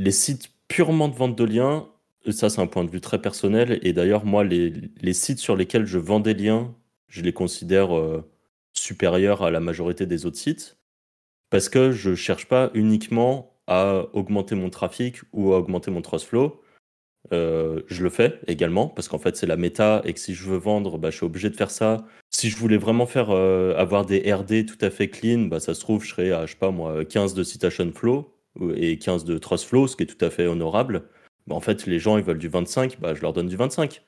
les sites purement de vente de liens, ça c'est un point de vue très personnel. Et d'ailleurs, moi, les, sites sur lesquels je vends des liens, je les considère euh, supérieurs à la majorité des autres sites. Parce que je cherche pas uniquement à augmenter mon trafic ou à augmenter mon trust flow. Euh, je le fais également parce qu'en fait c'est la méta et que si je veux vendre, bah, je suis obligé de faire ça. Si je voulais vraiment faire euh, avoir des RD tout à fait clean, bah, ça se trouve je serais à je sais pas moi 15 de citation flow et 15 de trust flow, ce qui est tout à fait honorable. Bah, en fait les gens ils veulent du 25, bah, je leur donne du 25.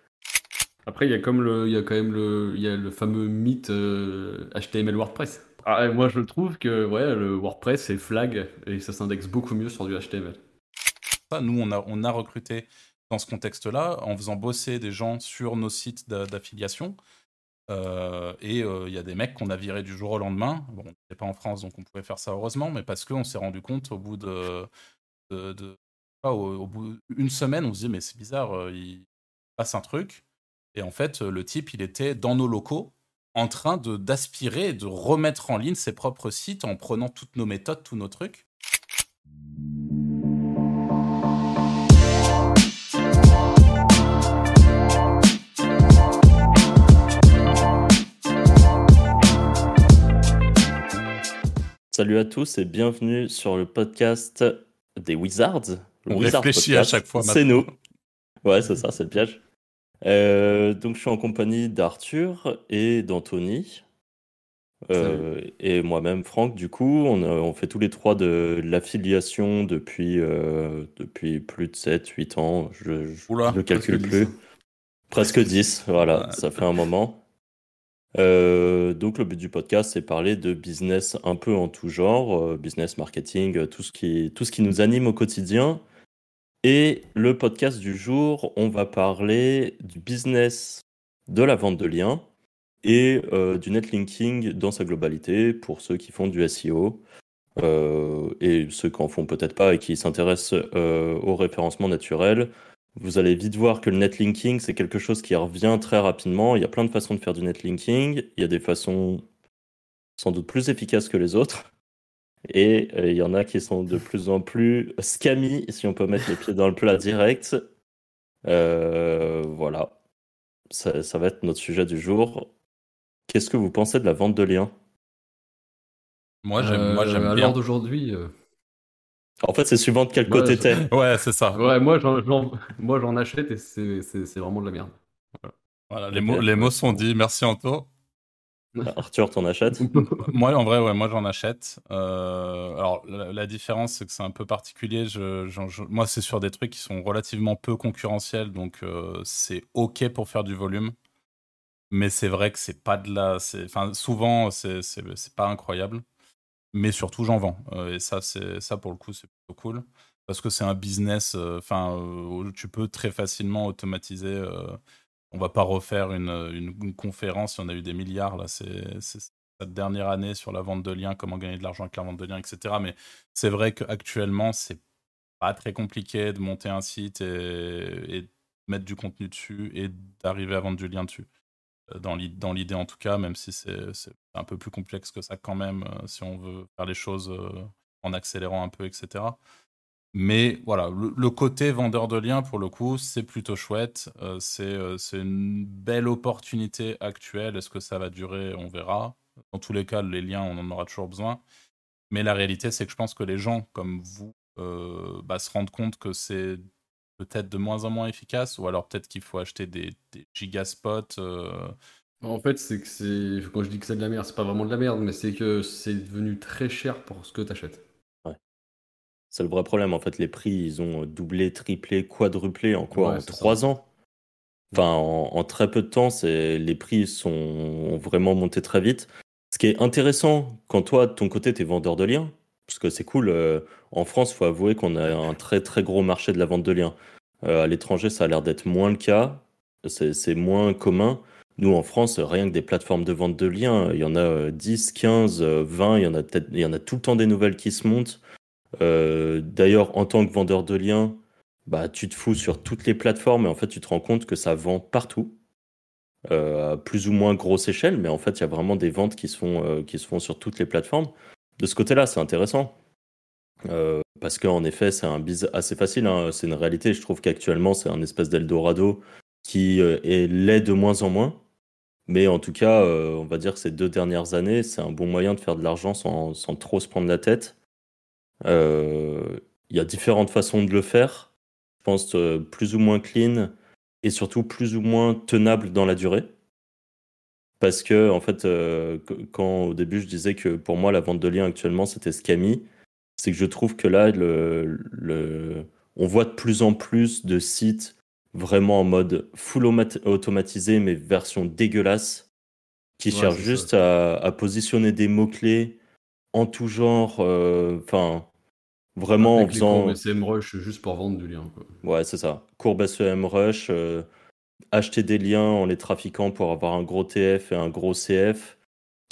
Après il y a comme le, il y a quand même le, il y a le fameux mythe HTML euh, WordPress. Ah, moi je trouve que ouais, le WordPress c'est flag et ça s'indexe beaucoup mieux sur du HTML. Nous on a, on a recruté dans ce contexte-là, en faisant bosser des gens sur nos sites d'affiliation. Euh, et euh, il y a des mecs qu'on a virés du jour au lendemain. Bon, on n'était pas en France, donc on pouvait faire ça heureusement, mais parce qu'on s'est rendu compte au bout de, d'une semaine, on se dit mais c'est bizarre, euh, il passe un truc. Et en fait, le type, il était dans nos locaux, en train d'aspirer, de remettre en ligne ses propres sites en prenant toutes nos méthodes, tous nos trucs. Salut à tous et bienvenue sur le podcast des Wizards. On réfléchit à chaque fois. C'est nous. Ouais, c'est ça, c'est le piège. Euh, donc, je suis en compagnie d'Arthur et d'Anthony. Euh, et moi-même, Franck, du coup, on, fait tous les trois de l'affiliation depuis, euh, depuis plus de 7, 8 ans. Je ne calcule plus. Presque 10, voilà, ça fait un moment. Euh, donc le but du podcast, c'est parler de business un peu en tout genre, euh, business, marketing, euh, tout ce, qui, tout ce qui nous anime au quotidien. Et le podcast du jour, on va parler du business de la vente de liens et du netlinking dans sa globalité pour ceux qui font du SEO et ceux qui en font peut-être pas et qui s'intéressent au référencement naturel. Vous allez vite voir que le netlinking, c'est quelque chose qui revient très rapidement. Il y a plein de façons de faire du netlinking. Il y a des façons sans doute plus efficaces que les autres. Et euh, il y en a qui sont de plus en plus scammy, si on peut mettre les pieds dans le plat direct. Euh, voilà. Ça, ça, va être notre sujet du jour. Qu'est-ce que vous pensez de la vente de liens? Moi, j'aime euh, bien. À l'heure d'aujourd'hui, en fait, c'est suivant de quel côté t'es. Ouais, c'est ça. Ouais, moi j'en achète et c'est vraiment de la merde. Voilà, les, mots, les mots sont dits. Merci Anto. Arthur, t'en achètes? Moi, en vrai, ouais, moi j'en achète. Euh, alors, la, différence, c'est que c'est un peu particulier. Je, moi, c'est sur des trucs qui sont relativement peu concurrentiels, donc euh, c'est ok pour faire du volume. Mais c'est vrai que c'est pas de la. Enfin, souvent, c'est pas incroyable mais surtout j'en vends. Euh, et ça, c'est ça pour le coup, c'est plutôt cool parce que c'est un business. Euh, enfin, où tu peux très facilement automatiser. Euh, on va pas refaire une, une, conférence. Il y en a eu des milliards là. C'est cette dernière année sur la vente de liens, comment gagner de l'argent avec la vente de liens, etc. Mais c'est vrai qu'actuellement, c'est pas très compliqué de monter un site et, et mettre du contenu dessus et d'arriver à vendre du lien dessus dans l'idée en tout cas, même si c'est un peu plus complexe que ça quand même, euh, si on veut faire les choses euh, en accélérant un peu, etc. Mais voilà, le, côté vendeur de liens, pour le coup, c'est plutôt chouette. Euh, c'est une belle opportunité actuelle. Est-ce que ça va durer? On verra. Dans tous les cas, les liens, on en aura toujours besoin. Mais la réalité, c'est que je pense que les gens comme vous bah, se rendent compte que c'est peut-être de moins en moins efficace, ou alors peut-être qu'il faut acheter des, gigaspots. Euh. En fait, c'est que c'est. Quand je dis que c'est de la merde, c'est pas vraiment de la merde, mais c'est que c'est devenu très cher pour ce que tu achètes. Ouais. C'est le vrai problème. En fait, les prix, ils ont doublé, triplé, quadruplé en quoi En trois ans? Enfin, en, très peu de temps, les prix sont, ont vraiment monté très vite. Ce qui est intéressant, quand toi, de ton côté, tu es vendeur de liens, parce que c'est cool. Euh, en France, faut avouer qu'on a un très très gros marché de la vente de liens. Euh, à l'étranger, ça a l'air d'être moins le cas. C'est moins commun. Nous, en France, rien que des plateformes de vente de liens, il y en a 10, 15, 20, il y en a, il y en a tout le temps des nouvelles qui se montent. Euh, d'ailleurs, en tant que vendeur de liens, bah, tu te fous sur toutes les plateformes et en fait, tu te rends compte que ça vend partout. à plus ou moins grosse échelle, mais en fait, il y a vraiment des ventes qui se font, qui se font sur toutes les plateformes de ce côté-là, c'est intéressant. parce qu'en effet, c'est un biz assez facile. Hein. C'est une réalité. Je trouve qu'actuellement, c'est un espèce d'Eldorado qui est l'est de moins en moins. Mais en tout cas, on va dire que ces deux dernières années, c'est un bon moyen de faire de l'argent sans, sans, trop se prendre la tête. Il y a différentes façons de le faire. Je pense plus ou moins clean et surtout plus ou moins tenable dans la durée. Parce que, en fait, euh, quand au début je disais que pour moi la vente de liens actuellement c'était Scammy, c'est que je trouve que là, le, le, on voit de plus en plus de sites vraiment en mode full automatisé, mais version dégueulasse, qui cherchent juste à, positionner des mots-clés en tout genre, euh, enfin, vraiment en faisant. SEMrush juste pour vendre du lien. Quoi. Ouais, c'est ça. Courbe SEMrush. Euh, acheter des liens en les trafiquant pour avoir un gros TF et un gros CF,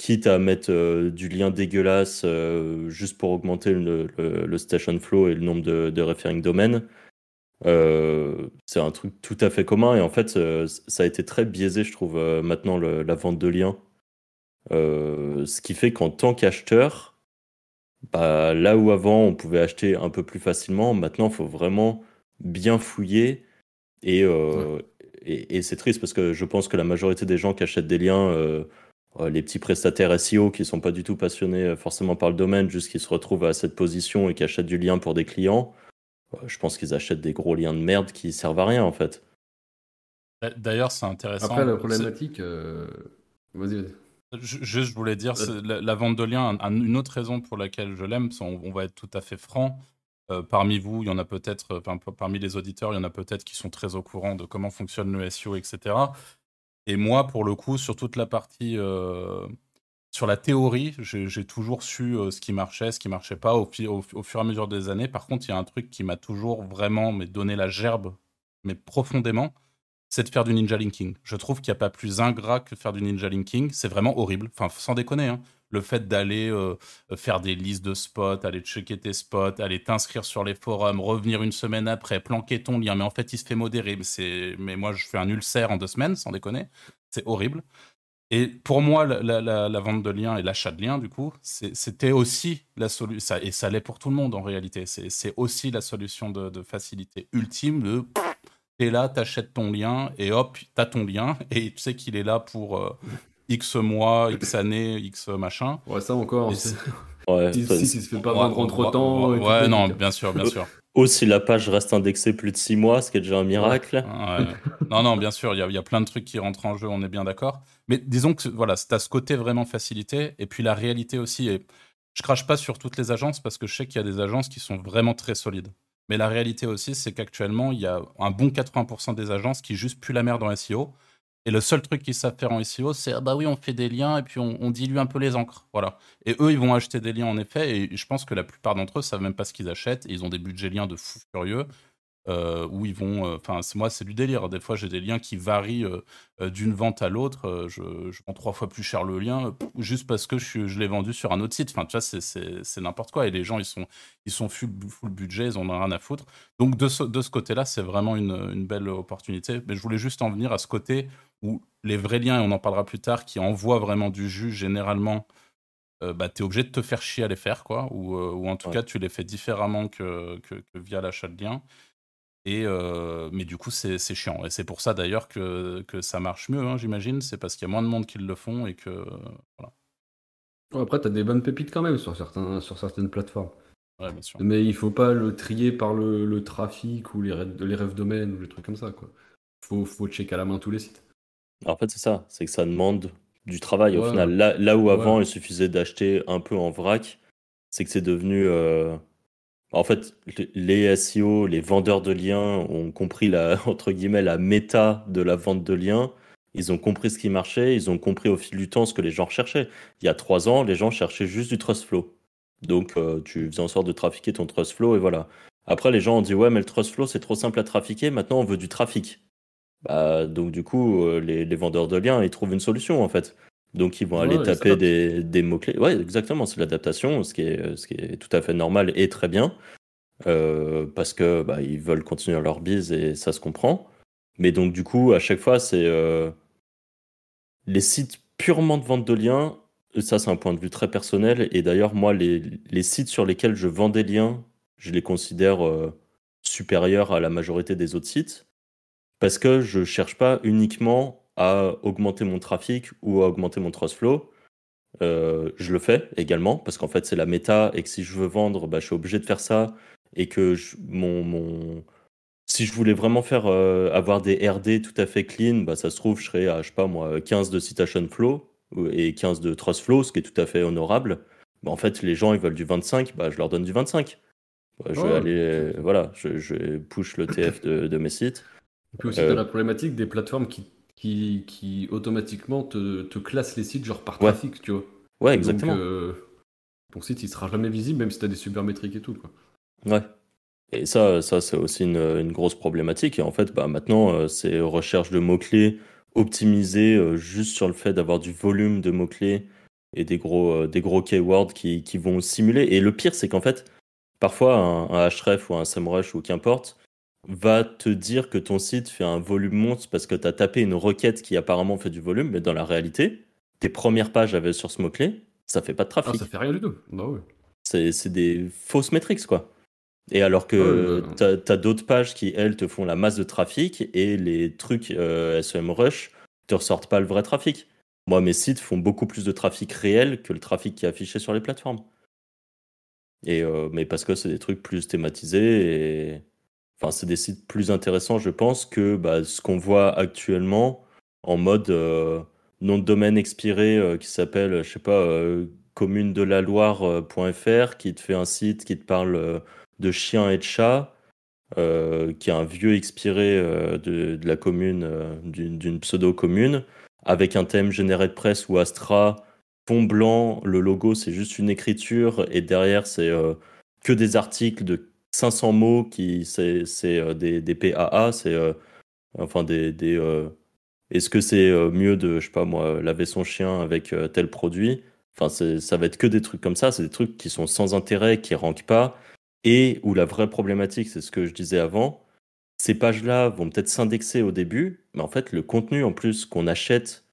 quitte à mettre euh, du lien dégueulasse euh, juste pour augmenter le, station flow et le nombre de, de referring domaines. Euh, c'est un truc tout à fait commun et en fait ça a été très biaisé je trouve maintenant la vente de liens. ce qui fait qu'en tant qu'acheteur, bah, là où avant on pouvait acheter un peu plus facilement, maintenant il faut vraiment bien fouiller et, et, c'est triste parce que je pense que la majorité des gens qui achètent des liens, euh, euh, les petits prestataires SEO qui sont pas du tout passionnés euh, forcément par le domaine, juste qu'ils se retrouvent à cette position et qui achètent du lien pour des clients, je pense qu'ils achètent des gros liens de merde qui servent à rien en fait. D'ailleurs, c'est intéressant. Après, la problématique. Vas-y, vas-y. Juste, je voulais dire, la, vente de liens, une autre raison pour laquelle je l'aime, on, va être tout à fait franc, euh, parmi vous, il y en a peut-être, euh, parmi les auditeurs, il y en a peut-être qui sont très au courant de comment fonctionne le SEO, etc. Et moi, pour le coup, sur toute la partie, euh, sur la théorie, j'ai toujours su ce qui marchait, ce qui marchait pas au, fur et à mesure des années. Par contre, il y a un truc qui m'a toujours vraiment mais, donné la gerbe, mais profondément, c'est de faire du ninja linking. Je trouve qu'il n'y a pas plus ingrat que faire du ninja linking. C'est vraiment horrible. Enfin, sans déconner. Hein le fait d'aller euh, faire des listes de spots, aller checker tes spots, aller t'inscrire sur les forums, revenir une semaine après, planquer ton lien, mais en fait il se fait modérer. Mais, mais moi je fais un ulcère en deux semaines, sans déconner. C'est horrible. Et pour moi, la, vente de liens et l'achat de liens, du coup, c'était aussi la solution, et ça l'est pour tout le monde en réalité, c'est aussi la solution de, facilité ultime de t'es là, t'achètes ton lien, et hop, t'as ton lien, et tu sais qu'il est là pour, euh, X mois, X années, X machin. Ouais, ça encore. Ouais, si, si, si, se fait pas vendre entre temps. Ouais, non, bien sûr, bien sûr. Aussi, la page reste indexée plus de 6 mois, ce qui est déjà un miracle. non, non, bien sûr, il y, y, a plein de trucs qui rentrent en jeu, on est bien d'accord. Mais disons que voilà, c'est à ce côté vraiment facilité, et puis la réalité aussi. Et je crache pas sur toutes les agences parce que je sais qu'il y a des agences qui sont vraiment très solides. Mais la réalité aussi, c'est qu'actuellement, il y a un bon 80% des agences qui juste puent la merde dans SEO et le seul truc qu'ils savent faire en SEO, c'est ah bah oui, on fait des liens et puis on, dilue un peu les encres. Voilà. Et eux, ils vont acheter des liens en effet. Et je pense que la plupart d'entre eux savent même pas ce qu'ils achètent. Ils ont des budgets liens de fous furieux. Euh, où ils vont. Euh, enfin, moi, c'est du délire. Des fois, j'ai des liens qui varient euh, d'une vente à l'autre. Je, je, vends trois fois plus cher le lien juste parce que je, je l'ai vendu sur un autre site. Enfin, tu vois, c'est n'importe quoi. Et les gens, ils sont, ils sont full, full budget, ils en ont rien à foutre. Donc, de ce, de ce côté-là, c'est vraiment une, une, belle opportunité. Mais je voulais juste en venir à ce côté où les vrais liens, et on en parlera plus tard, qui envoient vraiment du jus, généralement, bah, tu es obligé de te faire chier à les faire, quoi. Ou, ou en tout cas, tu les fais différemment que, que, que via l'achat de liens. Et mais du coup, c'est chiant. Et c'est pour ça d'ailleurs que, que, ça marche mieux, hein, j'imagine. C'est parce qu'il y a moins de monde qui le font et que. Voilà. après, tu as des bonnes pépites quand même sur, certains, sur certaines plateformes. Ouais, bien sûr. Mais il faut pas le trier par le, le trafic ou les, les rêves domaines ou les trucs comme ça. Quoi. Faut, faut checker à la main tous les sites. En fait, c'est ça. C'est que ça demande du travail au final. Là, là où avant, il suffisait d'acheter un peu en vrac, c'est que c'est devenu. En fait, les SEO, les vendeurs de liens ont compris la, entre guillemets, la méta de la vente de liens. Ils ont compris ce qui marchait, ils ont compris au fil du temps ce que les gens recherchaient. Il y a trois ans, les gens cherchaient juste du trust flow. Donc, euh, tu faisais en sorte de trafiquer ton trust flow et voilà. Après, les gens ont dit ouais, mais le trust flow, c'est trop simple à trafiquer. Maintenant, on veut du trafic. Bah, donc, du coup, euh, les, vendeurs de liens, ils trouvent une solution en fait. Donc, ils vont aller taper des, des mots-clés. Ouais, exactement, c'est l'adaptation, ce, qui est, ce qui est tout à fait normal et très bien. Euh, parce que bah, ils veulent continuer leur bise et ça se comprend. Mais donc, du coup, à chaque fois, c'est. Euh, les sites purement de vente de liens ça, c'est un point de vue très personnel. Et d'ailleurs, moi, les, les sites sur lesquels je vends des liens, je les considère euh, supérieurs à la majorité des autres sites parce que je cherche pas uniquement à augmenter mon trafic ou à augmenter mon trust flow. Euh, je le fais également parce qu'en fait, c'est la méta et que si je veux vendre, bah, je suis obligé de faire ça et que mon, mon... si je voulais vraiment faire euh, avoir des RD tout à fait clean, bah, ça se trouve, je serais à, je sais pas moi, 15 de citation flow et 15 de trust flow, ce qui est tout à fait honorable. Bah, en fait, les gens, ils veulent du 25, bah, je leur donne du 25. je vais aller, voilà, je, je, push le TF de, de mes sites. Et puis aussi, tu as euh, la problématique des plateformes qui, qui, qui automatiquement te, te, classent les sites genre par trafic, tu vois. Ouais, exactement. Donc, euh, ton site, il sera jamais visible, même si tu as des super métriques et tout, quoi. Ouais. Et ça, ça c'est aussi une, une, grosse problématique. Et en fait, bah, maintenant, euh, c'est recherche de mots-clés optimisé euh, juste sur le fait d'avoir du volume de mots-clés et des gros, euh, des gros keywords qui, qui, vont simuler. Et le pire, c'est qu'en fait, parfois, un, un, href ou un SEMrush ou qu'importe va te dire que ton site fait un volume monte parce que tu as tapé une requête qui apparemment fait du volume, mais dans la réalité, tes premières pages avaient sur ce mot-clé, ça fait pas de ah, trafic. ça fait rien du tout. Bah c'est des fausses métriques, quoi. Et alors que tu as, d'autres pages qui, elles, te font la masse de trafic et les trucs euh, SEMrush te ressortent pas le vrai trafic. Moi, mes sites font beaucoup plus de trafic réel que le trafic qui est affiché sur les plateformes. Et, euh, mais parce que c'est des trucs plus thématisés et. Enfin, c'est des sites plus intéressants, je pense, que bah, ce qu'on voit actuellement en mode euh, nom de domaine expiré euh, qui s'appelle, je sais pas, commune de la Loire.fr, qui te fait un site qui te parle de chiens et de chats, euh, qui est un vieux expiré euh, de, la commune, euh, d'une pseudo-commune, avec un thème généré de presse ou Astra, fond blanc, le logo c'est juste une écriture, et derrière c'est que des articles de 500 mots, qui c'est des, des, PAA, c'est enfin des... des est-ce que c'est mieux de, je sais pas moi, laver son chien avec tel produit? Enfin, ça va être que des trucs comme ça, c'est des trucs qui sont sans intérêt, qui rankent pas, et où la vraie problématique, c'est ce que je disais avant, ces pages-là vont peut-être s'indexer au début, mais en fait, le contenu en plus qu'on achète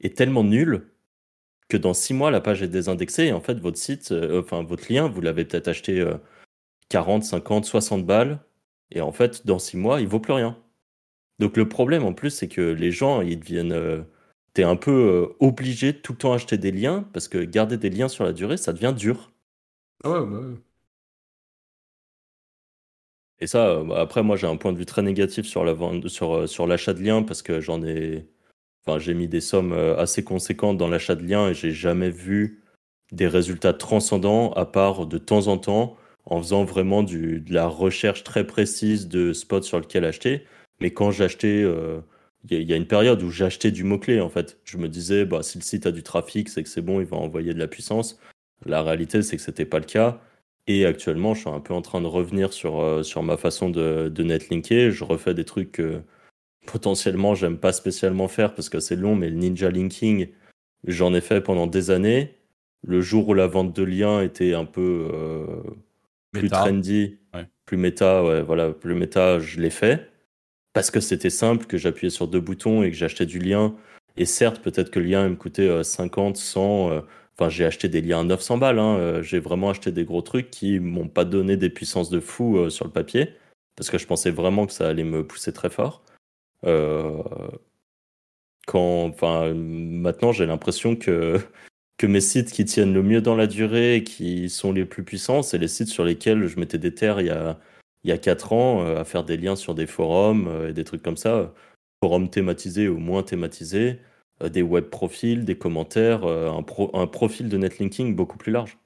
est tellement nul que dans six mois, la page est désindexée et en fait, votre site, euh, enfin, votre lien, vous l'avez peut-être acheté 40, 50, 60 balles et en fait, dans six mois, il vaut plus rien. Donc, le problème en plus, c'est que les gens, ils deviennent. Euh, T'es un peu euh, obligé de tout le temps acheter des liens parce que garder des liens sur la durée, ça devient dur. Ah ouais, bah ouais. Et ça, euh, bah, après, moi, j'ai un point de vue très négatif sur la vente, sur, sur l'achat de liens parce que j'en ai, enfin, j'ai mis des sommes assez conséquentes dans l'achat de liens et j'ai jamais vu des résultats transcendants à part de temps en temps en faisant vraiment du, de la recherche très précise de spots sur lequel acheter. Mais quand j'achetais, il y, a une période où j'achetais du mot-clé en fait. Je me disais, bah, si le site a du trafic, c'est que c'est bon, il va envoyer de la puissance. La réalité, c'est que c'était pas le cas. Et actuellement, je suis un peu en train de revenir sur, euh, sur ma façon de, de netlinker. Je refais des trucs que potentiellement j'aime pas spécialement faire parce que c'est long, mais le ninja linking, j'en ai fait pendant des années. Le jour où la vente de liens était un peu euh, plus trendy, plus méta, ouais, voilà, plus méta, je l'ai fait. Parce que c'était simple, que j'appuyais sur deux boutons et que j'achetais du lien. Et certes, peut-être que le lien me coûtait 50, 100, Enfin, j'ai acheté des liens à 900 balles. Hein. Euh, j'ai vraiment acheté des gros trucs qui m'ont pas donné des puissances de fou euh, sur le papier parce que je pensais vraiment que ça allait me pousser très fort. Euh, quand, enfin, maintenant, j'ai l'impression que que mes sites qui tiennent le mieux dans la durée et qui sont les plus puissants, c'est les sites sur lesquels je mettais des terres il y a il y a 4 ans à faire des liens sur des forums et des trucs comme ça, forums thématisés ou moins thématisés euh, des web profils, des commentaires, euh, un, un, profil de netlinking beaucoup plus large.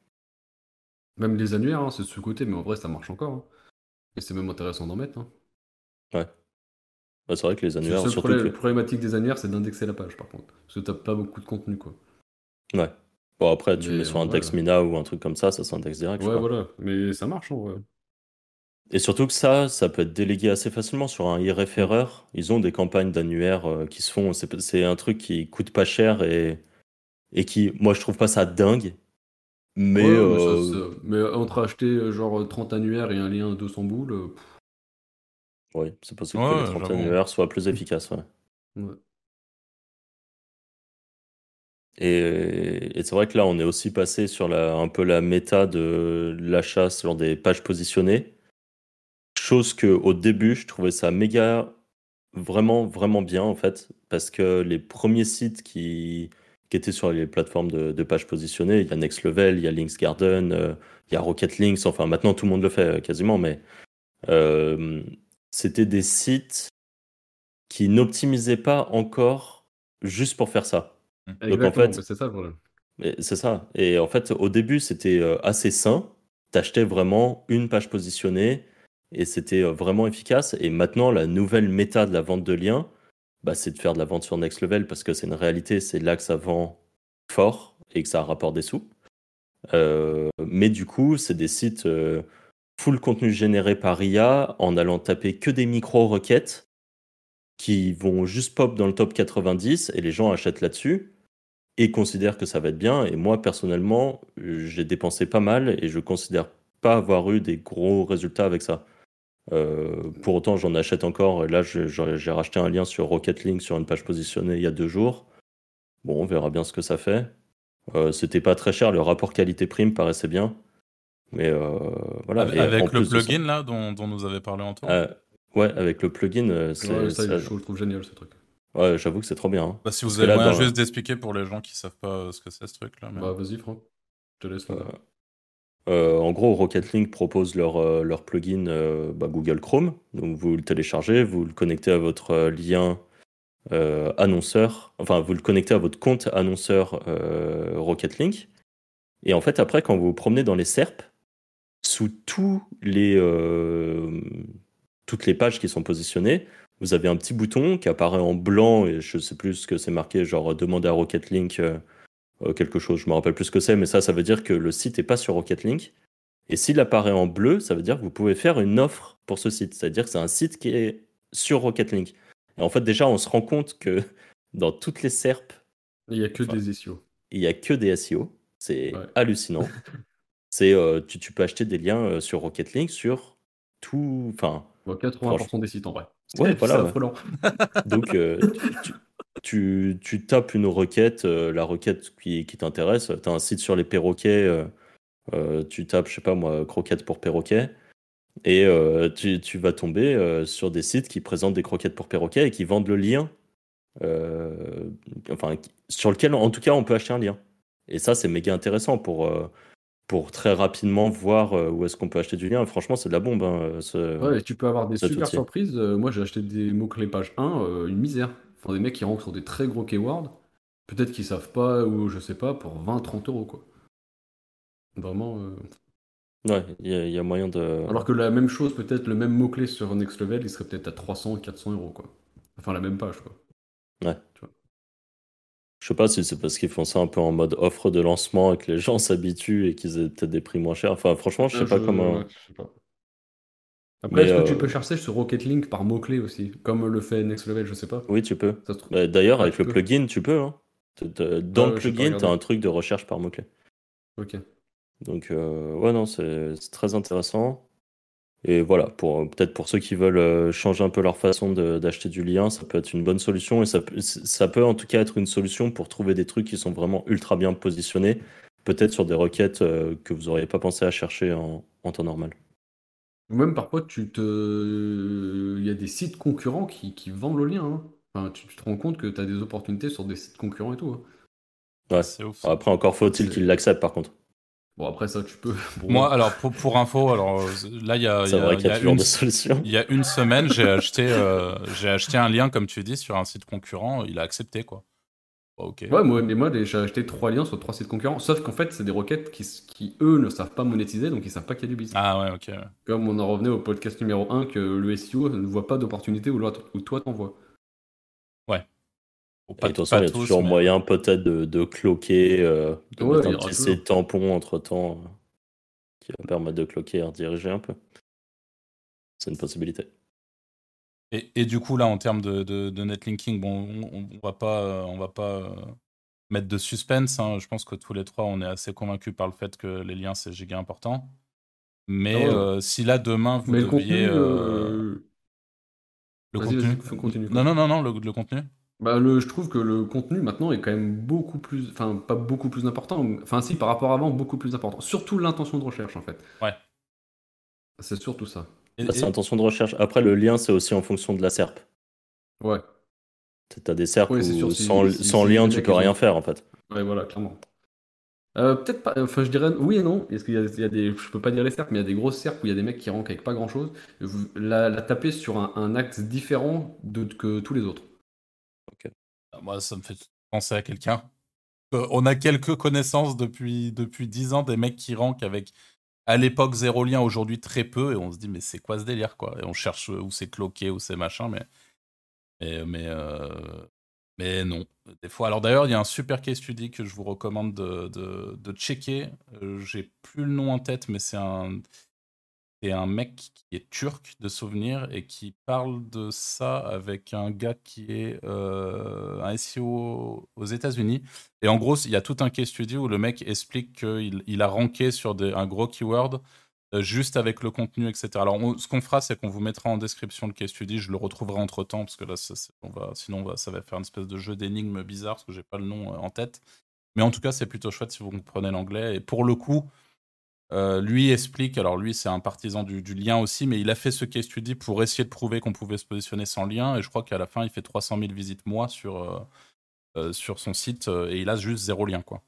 Même les annuaires, hein, c'est de ce côté, mais en vrai, ça marche encore. Hein. Et c'est même intéressant d'en mettre. Hein. Ouais. Bah, c'est vrai que les annuaires. Le seul problématique des annuaires, c'est d'indexer la page, par contre. Parce que t'as pas beaucoup de contenu, quoi. Ouais. Bon, après, tu mets sur un Index Mina ou un truc comme ça, ça s'indexe direct. Ouais, voilà. Mais ça marche, en vrai. Et surtout que ça, ça peut être délégué assez facilement sur un IRF Ils ont des campagnes d'annuaires euh, qui se font. C'est un truc qui coûte pas cher et, et qui, moi, je trouve pas ça dingue. Mais, euh, mais, entre acheter euh, genre 30 annuaires et un lien à 200 boules. Oui, c'est possible que les 30 annuaires soient plus efficaces. Ouais. Et, c'est vrai que là, on est aussi passé sur un peu la méta de l'achat sur des pages positionnées. Chose que au début, je trouvais ça méga, vraiment, vraiment bien en fait, parce que les premiers sites qui, étaient sur les plateformes de, de pages positionnées, il y a Next Level, il y a Links Garden, euh, il y a Rocket Links, enfin maintenant tout le monde le fait euh, quasiment, mais euh, c'était des sites qui n'optimisaient pas encore juste pour faire ça. Donc en fait, c'est ça le problème. C'est ça. Et en fait, au début, c'était euh, assez sain. T'achetais vraiment une page positionnée et c'était euh, vraiment efficace. Et maintenant, la nouvelle méta de la vente de liens, bah, c'est de faire de la vente sur Next Level parce que c'est une réalité, c'est là que ça vend fort et que ça rapporte des sous. Euh, mais du coup, c'est des sites euh, full contenu généré par IA en allant taper que des micro-requêtes qui vont juste pop dans le top 90 et les gens achètent là-dessus et considèrent que ça va être bien. Et moi, personnellement, j'ai dépensé pas mal et je considère pas avoir eu des gros résultats avec ça. Euh, pour autant, j'en achète encore. Et là, j'ai racheté un lien sur Rocket Link sur une page positionnée il y a deux jours. Bon, on verra bien ce que ça fait. Euh, C'était pas très cher, le rapport qualité-prix me paraissait bien. Mais euh, voilà. Avec, Et en avec le ça- plugin là dont, dont nous avait parlé Antoine? Euh, ouais, avec le plugin, c'est- Ouais, ça, ça- je le trouve génial ce truc. Ouais, j'avoue que c'est trop bien. hein. Bah, si vous avez moyen dans- juste d'expliquer pour les gens qui savent pas euh, ce que c'est ce truc là. mais- Bah vas-y Franck, je te laisse. là. Euh, en gros, Rocket Link propose leur, euh, leur plugin euh, bah, Google Chrome. Donc vous le téléchargez, vous le connectez à votre euh, lien euh, annonceur, enfin vous le connectez à votre compte annonceur euh, Rocket Link. Et en fait, après, quand vous vous promenez dans les SERP, sous tous les, euh, toutes les pages qui sont positionnées, vous avez un petit bouton qui apparaît en blanc et je sais plus ce que c'est marqué, genre demander à Rocket Link euh, euh, quelque chose, je me rappelle plus ce que c'est, mais ça, ça veut dire que le site n'est pas sur Rocket Link. Et s'il apparaît en bleu, ça veut dire que vous pouvez faire une offre pour ce site. C'est-à-dire que c'est un site qui est sur Rocket Link. Et en fait, déjà, on se rend compte que dans toutes les SERP, Il y a que Enfin, des SEO. il n'y a que des SEO. C'est Ouais. hallucinant. c'est, euh, tu, tu peux acheter des liens euh, sur Rocket Link sur tout. Enfin, Bon, 80% des sites en vrai. Ouais, voilà, ouais. donc, euh, tu, tu- tu tapes une requête, euh, la requête qui, qui t'intéresse. Tu as un site sur les perroquets. euh, euh, tu tapes, je sais pas moi, croquettes pour perroquets. Et tu, tu vas tomber sur des sites qui présentent des croquettes pour perroquets et qui vendent le lien. enfin, sur lequel, en tout cas, on peut acheter un lien. Et ça, c'est méga intéressant pour, pour très rapidement voir euh, où est-ce qu'on peut acheter du lien. Franchement, c'est de la bombe. hein, ce- Ouais, et tu peux avoir des super outil. surprises. Euh, moi, j'ai acheté des mots-clés page 1, euh, une misère. Enfin, des mecs qui rentrent sur des très gros keywords. Peut-être qu'ils savent pas, ou je sais pas, pour 20-30 euros, quoi. Vraiment. euh, Ouais, il y, a- il y a moyen de. Alors que la même chose, peut-être le même mot-clé sur Next Level, il serait peut-être à 300 400 euros, quoi. Enfin, la même page, quoi. Je sais pas si c'est parce qu'ils font ça un peu en mode offre de lancement et que les gens s'habituent et qu'ils aient peut-être des prix moins chers. Enfin, franchement, je sais pas comment. ouais, je sais pas. Après, est-ce que euh, tu peux chercher sur Rocket Link par mot-clé aussi Comme le fait Next Level, je sais pas. Oui, tu peux. Bah, D'ailleurs, avec le peux. plugin, tu peux. hein. T- Dans Ah le plugin, tu as un truc de recherche par mot-clé. Ok. Donc, euh, ouais, non, c'est très intéressant. Et voilà, pour peut-être pour ceux qui veulent euh, changer un peu leur façon d'acheter du lien, ça peut être une bonne solution. Et ça peut, ça peut en tout cas être une solution pour trouver des trucs qui sont vraiment ultra bien positionnés, peut-être sur des requêtes euh, que vous n'auriez pas pensé à chercher en, en temps normal. Ou Même parfois, tu te... il y a des sites concurrents qui, qui vendent le lien. hein. Enfin, tu, tu te rends compte que tu as des opportunités sur des sites concurrents et tout. hein. Ouais. C'est ouf. ça. Après, encore faut-il qu'ils l'acceptent par contre. Bon, après ça, tu peux. Bon, Moi, alors pour, pour info, alors euh, là il y a, y a- y y a une, des solutions. il y a une semaine, j'ai acheté, euh, j'ai acheté un lien comme tu dis sur un site concurrent. Il a accepté quoi. Ok. Ouais, moi, mais moi j'ai acheté trois liens sur trois sites concurrents. Sauf qu'en fait, c'est des requêtes qui, qui, eux, ne savent pas monétiser, donc ils savent pas qu'il y a du business. Ah ouais, ok. Comme on en revenait au podcast numéro 1, que le SEO ne voit pas d'opportunité où, où toi t'en vois. Bon, pas, de toute façon, il y a toujours mais- moyen peut-être de, de cloquer, euh, de Ouais, mettre un petit tampon entre temps qui va permettre de cloquer et rediriger un peu. C'est une possibilité. Et, et du coup, là, en termes de, de, de netlinking, bon, on, on va pas, euh, on va pas euh, mettre de suspense. hein. Je pense que tous les trois, on est assez convaincus par le fait que les liens, c'est giga important. Mais Ah euh, si là, demain, vous mais le deviez... contenu. euh, euh, le contenu Non, non, non, non, le, le contenu Bah, le, je trouve que le contenu maintenant est quand même beaucoup plus, enfin pas beaucoup plus important, enfin si par rapport à avant beaucoup plus important. Surtout l'intention de recherche en fait. Ouais. C'est surtout ça. Bah, c'est l'intention de recherche. Après, le lien, c'est aussi en fonction de la SERP. Ouais. T'as des SERP Ouais, c'est où sûr, si- sans, si- sans si lien, les tu mecs, peux ils rien faire en fait. Ouais, voilà, clairement. Euh, peut-être pas, enfin je dirais oui et non, parce qu'il y a, il y a des, je peux pas dire les cercles, mais il y a des grosses cercles où il y a des mecs qui rankent avec pas grand chose. Vous la, la taper sur un, un axe différent de, que tous les autres. Ah, Moi, ça me fait penser à quelqu'un. Euh, On a quelques connaissances depuis, depuis 10 ans des mecs qui rankent avec, à l'époque, zéro lien, aujourd'hui très peu, et on se dit, mais c'est quoi ce délire, quoi? Et on cherche où c'est cloqué, où c'est machin, mais. Mais, mais, euh, mais non. Des fois. Alors d'ailleurs, il y a un super case study que je vous recommande de, de, checker. Euh, J'ai plus le nom en tête, mais c'est un. Un mec qui est turc de souvenir et qui parle de ça avec un gars qui est euh, un SEO aux États-Unis. Et en gros, il y a tout un case study où le mec explique qu'il il a ranké sur un gros keyword euh, juste avec le contenu, etc. Alors, ce qu'on fera, c'est qu'on vous mettra en description le case study. Je le retrouverai entre temps parce que là, on va, sinon, ça va faire une espèce de jeu d'énigmes bizarre parce que j'ai pas le nom euh, en tête. Mais en tout cas, c'est plutôt chouette si vous comprenez l'anglais. Et pour le coup, euh, lui explique, alors lui c'est un partisan du, du lien aussi, mais il a fait ce case study pour essayer de prouver qu'on pouvait se positionner sans lien, et je crois qu'à la fin il fait 300 000 visites mois sur, euh, euh, sur son site, et il a juste zéro lien quoi.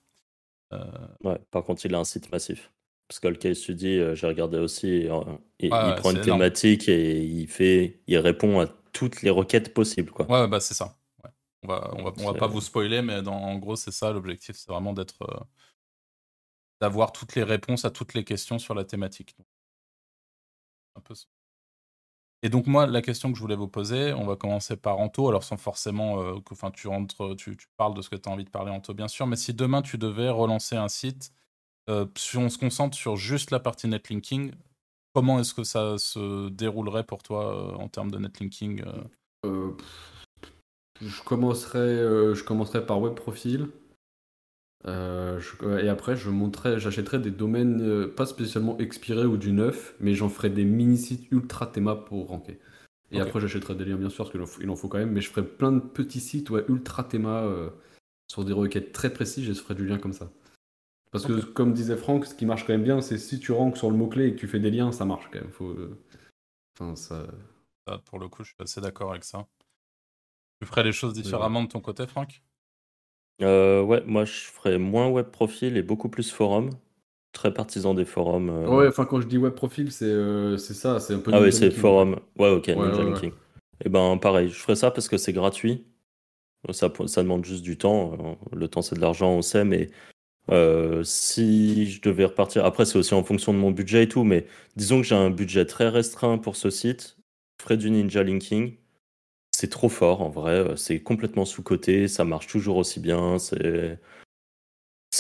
Euh, Ouais, par contre, il a un site massif. Parce que le case study, j'ai regardé aussi, il ouais, prend une énorme. thématique et il fait, il répond à toutes les requêtes possibles, quoi. ouais, bah c'est ça. Ouais. On va, on va, on va C'est- pas vous spoiler, mais dans, en gros c'est ça l'objectif, c'est vraiment d'être, d'avoir toutes les réponses à toutes les questions sur la thématique. Et donc moi, la question que je voulais vous poser, on va commencer par Anto, alors sans forcément euh, que, tu rentres, tu, parles de ce que tu as envie de parler Anto, bien sûr, mais si demain tu devais relancer un site, euh, si on se concentre sur juste la partie netlinking, comment est-ce que ça se déroulerait pour toi euh, en termes de netlinking je commencerai, je commencerai par web profil. Euh, je- et après, je monterai, j'achèterai des domaines euh, pas spécialement expirés ou du neuf, mais j'en ferai des mini-sites ultra théma pour ranker. Et Ok. après, j'achèterai des liens, bien sûr, parce qu'il en, faut- il en faut quand même, mais je ferai plein de petits sites ouais, ultra théma euh, sur des requêtes très précises et je ferai du lien comme ça. Parce que, Ok. comme disait Franck, ce qui marche quand même bien, c'est si tu rankes sur le mot-clé et que tu fais des liens, ça marche quand même. Faut, euh, Enfin, ça. Ça, Pour le coup, je suis assez d'accord avec ça. Tu ferais les choses différemment de ton côté, Franck? Euh, ouais, moi je ferais moins web profil et beaucoup plus forum. Très partisan des forums. euh. Ouais, enfin, quand je dis web profil, c'est euh, c'est ça, c'est un peu. Ah ouais, Ninja c'est Linking. forum. Ouais, ok, Ouais, Ninja ouais, ouais. Linking. Et ben pareil, je ferais ça parce que c'est gratuit. Ça, ça demande juste du temps. Euh, Le temps, c'est de l'argent, on sait, mais euh, si je devais repartir. Après, c'est aussi en fonction de mon budget et tout, mais disons que j'ai un budget très restreint pour ce site. Je ferais du Ninja Linking. C'est trop fort en vrai, euh, c'est complètement sous-coté, ça marche toujours aussi bien. C'est.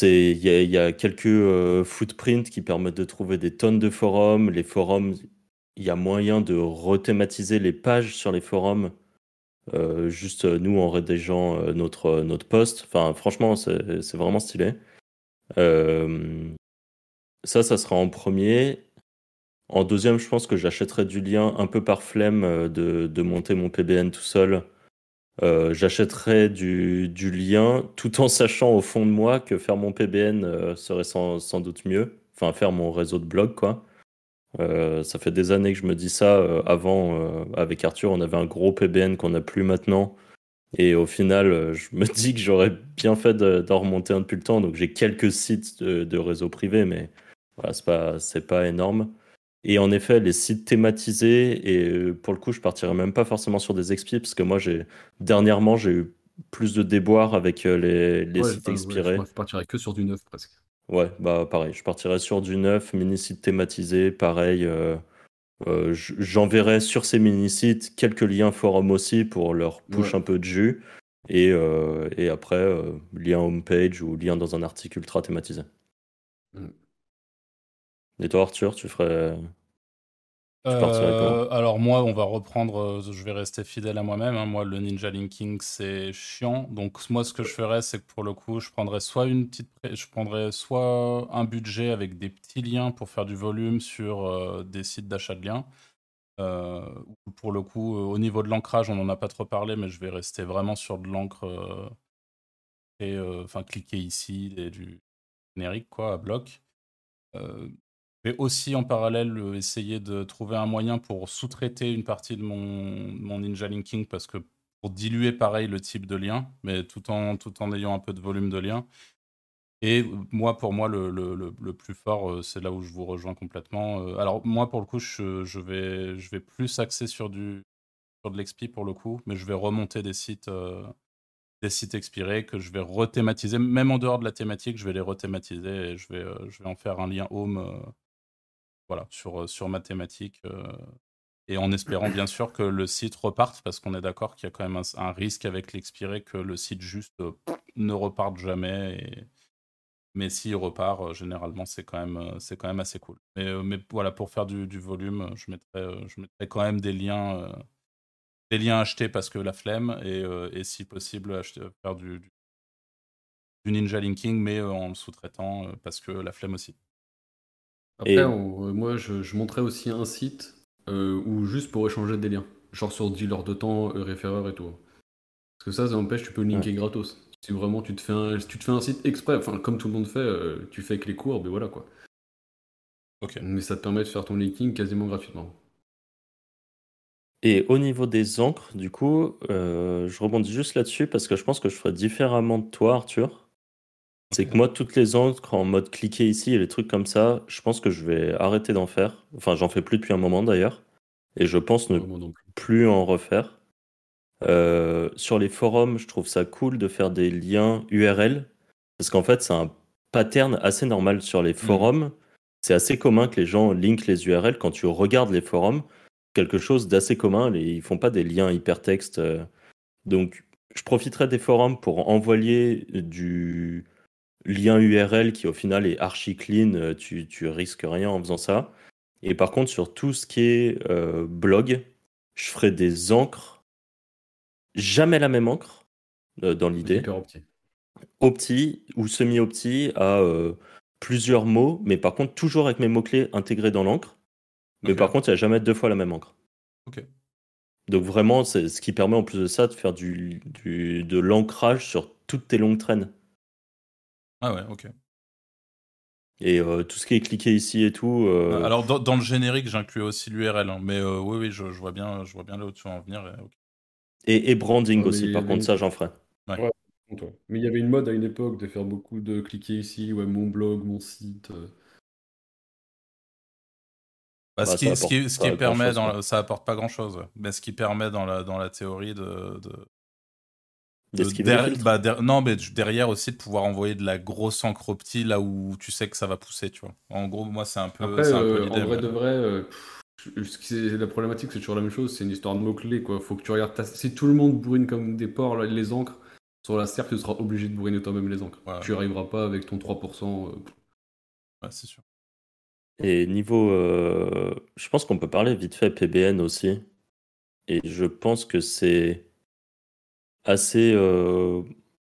Il y, a- quelques euh, footprints qui permettent de trouver des tonnes de forums. Les forums, il y a moyen de rethématiser les pages sur les forums. Euh, juste nous en rédigeant notre, notre post. Enfin, franchement, c'est vraiment stylé. Ça, ça sera en premier. En deuxième, je pense que j'achèterai du lien un peu par flemme euh, de, monter mon PBN tout seul. Euh, j'achèterai du, lien tout en sachant au fond de moi que faire mon PBN euh, serait sans, doute mieux. Enfin, faire mon réseau de blog, quoi. Ça fait des années que je me dis ça. Avant, avec Arthur, on avait un gros PBN qu'on n'a plus maintenant. Et au final, je me dis que j'aurais bien fait de- d'en remonter un depuis le temps. Donc j'ai quelques sites de, réseau privé, mais voilà, c'est pas énorme. Et en effet, les sites thématisés, et euh, pour le coup, je partirais même pas forcément sur des expis, parce que moi, j'ai dernièrement, j'ai eu plus de déboires avec euh, les, les Ouais, sites enfin, ouais, expirés. je partirais que sur du neuf presque. Ouais, bah pareil, je partirais sur du neuf, mini-site thématisé, pareil. euh, euh, J'enverrai sur ces mini-sites quelques liens forum aussi pour leur push Ouais. un peu de jus. Et, euh, et après, lien homepage ou lien dans un article ultra thématisé. Mm. Et toi, Arthur, tu ferais. Tu Euh, alors moi, on va reprendre, euh, je vais rester fidèle à moi-même. hein. Moi, le ninja linking, c'est chiant. Donc moi, ce que je ferais, c'est que pour le coup, je prendrais soit une petite, je prendrais soit un budget avec des petits liens pour faire du volume sur euh, des sites d'achat de liens, pour le coup, au niveau de l'ancrage, on n'en a pas trop parlé, mais je vais rester vraiment sur de l'encre et enfin cliquer ici et du générique quoi à bloc. Vais aussi en parallèle essayer de trouver un moyen pour sous-traiter une partie de mon, mon Ninja Linking parce que pour diluer pareil le type de lien, mais tout en, tout en ayant un peu de volume de lien. Et moi, pour moi, le, le, le, plus fort, c'est là où je vous rejoins complètement. alors moi, pour le coup, je, je, vais, je vais plus axer sur, du, sur de l'expi pour le coup, mais je vais remonter des sites, des sites expirés que je vais rethématiser, même en dehors de la thématique, je vais les rethématiser et je vais, je vais en faire un lien home voilà, sur, sur ma thématique et en espérant bien sûr que le site reparte, parce qu'on est d'accord qu'il y a quand même un, risque avec l'expiré que le site juste ne reparte jamais. Mais s'il repart, généralement, c'est quand, même, quand même assez cool. Mais, mais voilà, pour faire du, volume, je mettrais, je quand même des liens, des liens achetés parce que la flemme, et, et si possible, faire du, du, ninja linking, mais en le sous-traitant parce que la flemme aussi. Après, moi, je, je montrais aussi un site euh, ou juste pour échanger des liens. Genre sur dealer de temps, euh, référeur et tout. Parce que ça, ça empêche, tu peux linker gratos. Si vraiment tu te fais un, tu te fais un site exprès, enfin comme tout le monde fait, euh, tu fais avec les courbes et voilà quoi. Mais ça te permet de faire ton linking quasiment gratuitement. Et au niveau des encres, du coup, je rebondis juste là-dessus parce que je pense que je ferais différemment de toi, Arthur. C'est que moi, toutes les encres en mode cliquer ici et les trucs comme ça, je pense que je vais arrêter d'en faire. Enfin, j'en fais plus depuis un moment d'ailleurs. Et je pense ne plus en refaire. Euh, sur les forums, je trouve ça cool de faire des liens URL. Parce qu'en fait, c'est un pattern assez normal sur les mm. forums. C'est assez commun que les gens linkent les URL quand tu regardes les forums. Quelque chose d'assez commun. Ils font pas des liens hypertextes. Euh. Donc, je profiterai des forums pour envoyer du lien URL qui au final est archi clean, euh, tu, tu risques rien en faisant ça. Et par contre, sur tout ce qui est euh, blog, je ferai des encres, jamais la même encre euh, dans l'idée. Opti ou semi-opti à plusieurs mots, mais par contre, toujours avec mes mots-clés intégrés dans l'encre. Mais par contre, il n'y a jamais deux fois la même encre. Donc vraiment, c'est ce qui permet en plus de ça de faire du, du de l'ancrage sur toutes tes longues traînes. Ah ouais, ok. Et tout ce qui est cliqué ici et tout. Alors dans, le générique, j'inclus aussi l'URL, hein, mais oui, oui, je, vois bien, je vois bien là où tu vas en venir. Et, branding aussi, par contre, ça j'en ferai. Ouais. Mais il y avait une mode à une époque de faire beaucoup de cliquer ici, ouais, mon blog, mon site. Bah, ce, qui, ce, qui, ce qui, permet, dans ça apporte pas grand chose, mais ce qui permet dans la, dans la théorie de, bah, non, mais derrière aussi de pouvoir envoyer de la grosse encre opti là où tu sais que ça va pousser, tu vois. En gros, moi, c'est un peu. Après, euh, en vrai de vrai, euh, la problématique, c'est toujours la même chose. C'est une histoire de mots-clés, quoi. Faut que tu regardes. Si tout le monde bourrine comme des porcs les encres, sur la serre, tu seras obligé de bourriner toi-même les encres. Tu arriveras pas avec ton 3%. Euh. Ouais, c'est sûr. Et niveau. je pense qu'on peut parler vite fait PBN aussi. Et je pense que c'est assez, euh,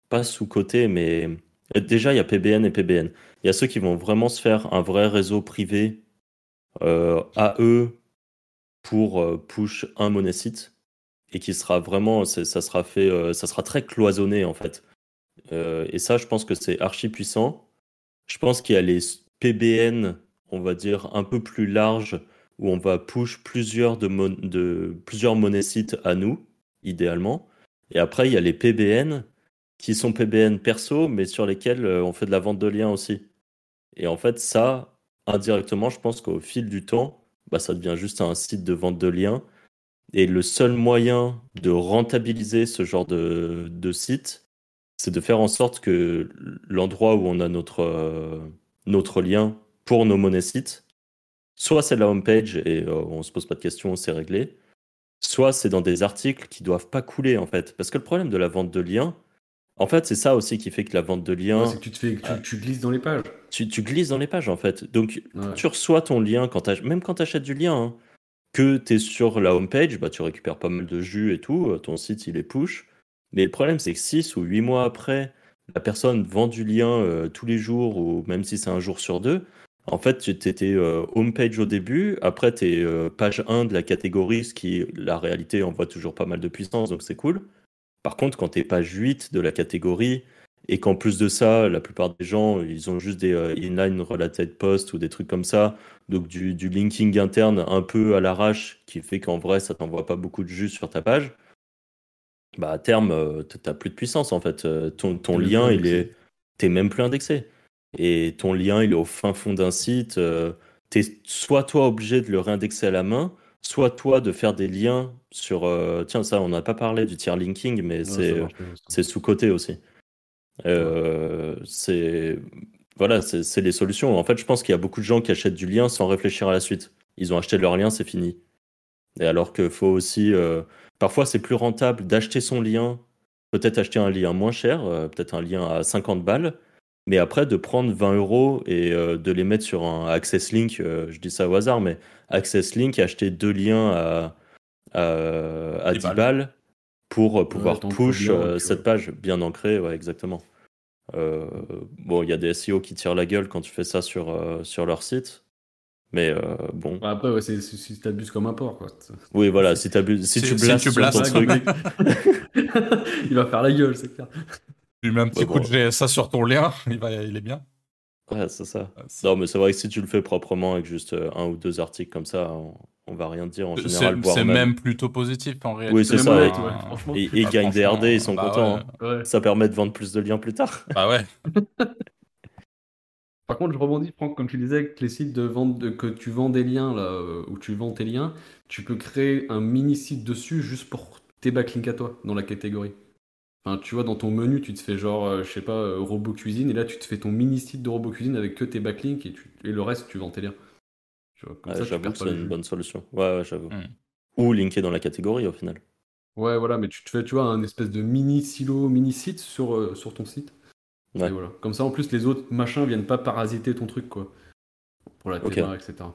pas sous-côté, mais déjà, il y a PBN et PBN. Il y a ceux qui vont vraiment se faire un vrai réseau privé euh, à eux pour euh, push un money site et qui sera vraiment, ça sera fait, ça sera très cloisonné en fait. et ça, je pense que c'est archi puissant. Je pense qu'il y a les PBN, on va dire, un peu plus larges où on va push plusieurs, de, de plusieurs money sites à nous, idéalement. Et après, il y a les PBN qui sont PBN perso, mais sur lesquels euh, on fait de la vente de liens aussi. Et en fait, ça, indirectement, je pense qu'au fil du temps, bah, ça devient juste un site de vente de liens. Et le seul moyen de rentabiliser ce genre de, de site, c'est de faire en sorte que l'endroit où on a notre, euh, notre lien pour nos monnaies sites, soit c'est la homepage et euh, on se pose pas de questions, c'est réglé, soit c'est dans des articles qui doivent pas couler en fait. Parce que le problème de la vente de liens, en fait, c'est ça aussi qui fait que la vente de liens. c'est que tu, te fais, tu, glisses dans les pages. Tu, tu, glisses dans les pages en fait. Donc, tu reçois ton lien, quand même quand tu achètes du lien, hein, que tu es sur la homepage, bah, tu récupères pas mal de jus et tout, euh, ton site il est push. Mais le problème, c'est que 6 ou 8 mois après, la personne vend du lien euh, tous les jours, ou même si c'est un jour sur deux, En fait, tu étais euh, homepage au début, après tu es euh, page 1 de la catégorie, ce qui, la réalité, envoie toujours pas mal de puissance, donc c'est cool. Par contre, quand tu es page 8 de la catégorie, et qu'en plus de ça, la plupart des gens, ils ont juste des euh, inline related posts ou des trucs comme ça, donc du, du linking interne un peu à l'arrache, qui fait qu'en vrai, ça t'envoie pas beaucoup de jus sur ta page, bah à terme, euh, tu t'as plus de puissance en fait. Euh, ton, ton lien, il est. T'es même plus indexé. Et ton lien, il est au fin fond d'un site. euh, t'es soit toi obligé de le réindexer à la main, soit toi de faire des liens sur. euh, Tiens, ça, on n'a pas parlé du tier linking, mais Ouais, c'est sous-côté aussi. Euh, c'est voilà, c'est les solutions. En fait, je pense qu'il y a beaucoup de gens qui achètent du lien sans réfléchir à la suite. Ils ont acheté leur lien, c'est fini. Et alors qu'il faut aussi, euh, parfois, c'est plus rentable d'acheter son lien, peut-être acheter un lien moins cher, euh, peut-être un lien à 50 balles, mais après de prendre 20 euros et euh, de les mettre sur un Access Link, euh, je dis ça au hasard, mais Access Link, acheter deux liens à, à, à 10 10 balles. balles pour euh, pouvoir t'ancres push bien, euh, cette page bien ancrée, ouais, exactement. Euh, bon, il y a des SEO qui tirent la gueule quand tu fais ça sur, euh, sur leur site, mais euh, bon. Bah, après, ouais, c'est si t'abuses comme un porc, quoi. Oui, voilà, si, t'abuses- si, Si- tu si blastes tu sur ton blastes, truc, Il va faire la gueule, c'est clair. Tu lui mets un petit Ouais, coup bon. de GSA sur ton lien, il, va, il est bien. ouais, c'est ça. Ouais, c'est- Non, mais c'est vrai que si tu le fais proprement avec juste euh, un ou deux articles comme ça, on, on va rien dire en C'est général. c'est même- même plutôt positif en réalité. Oui, c'est ça, et- ouais, franchement. Et ils Ah, gagnent des RD, ils sont bah contents. ouais. hein. Ouais. Ça permet de vendre plus de liens plus tard. Bah ouais. Par contre, je rebondis, Franck, comme tu disais, avec les sites de vente de- que tu vends des liens, là, euh, où tu vends tes liens, tu peux créer un mini site dessus juste pour tes backlinks à toi, dans la catégorie. Enfin, tu vois, dans ton menu, tu te fais genre, euh, je sais pas, euh, robot cuisine, et là, tu te fais ton mini site de robot cuisine avec que tes backlinks, et, tu- et le reste, tu vends tes liens. Tu vois, comme Ouais, ça, j'avoue que c'est une bonne solution. Ouais, ouais, j'avoue. Hmm. Ou linker dans la catégorie au final. Ouais, voilà, mais tu te fais, tu vois, un espèce de mini silo, mini site sur, euh, sur ton site. Ouais. Et voilà. Comme ça, en plus, les autres machins viennent pas parasiter ton truc, quoi. Pour la Ok. TVA, etc.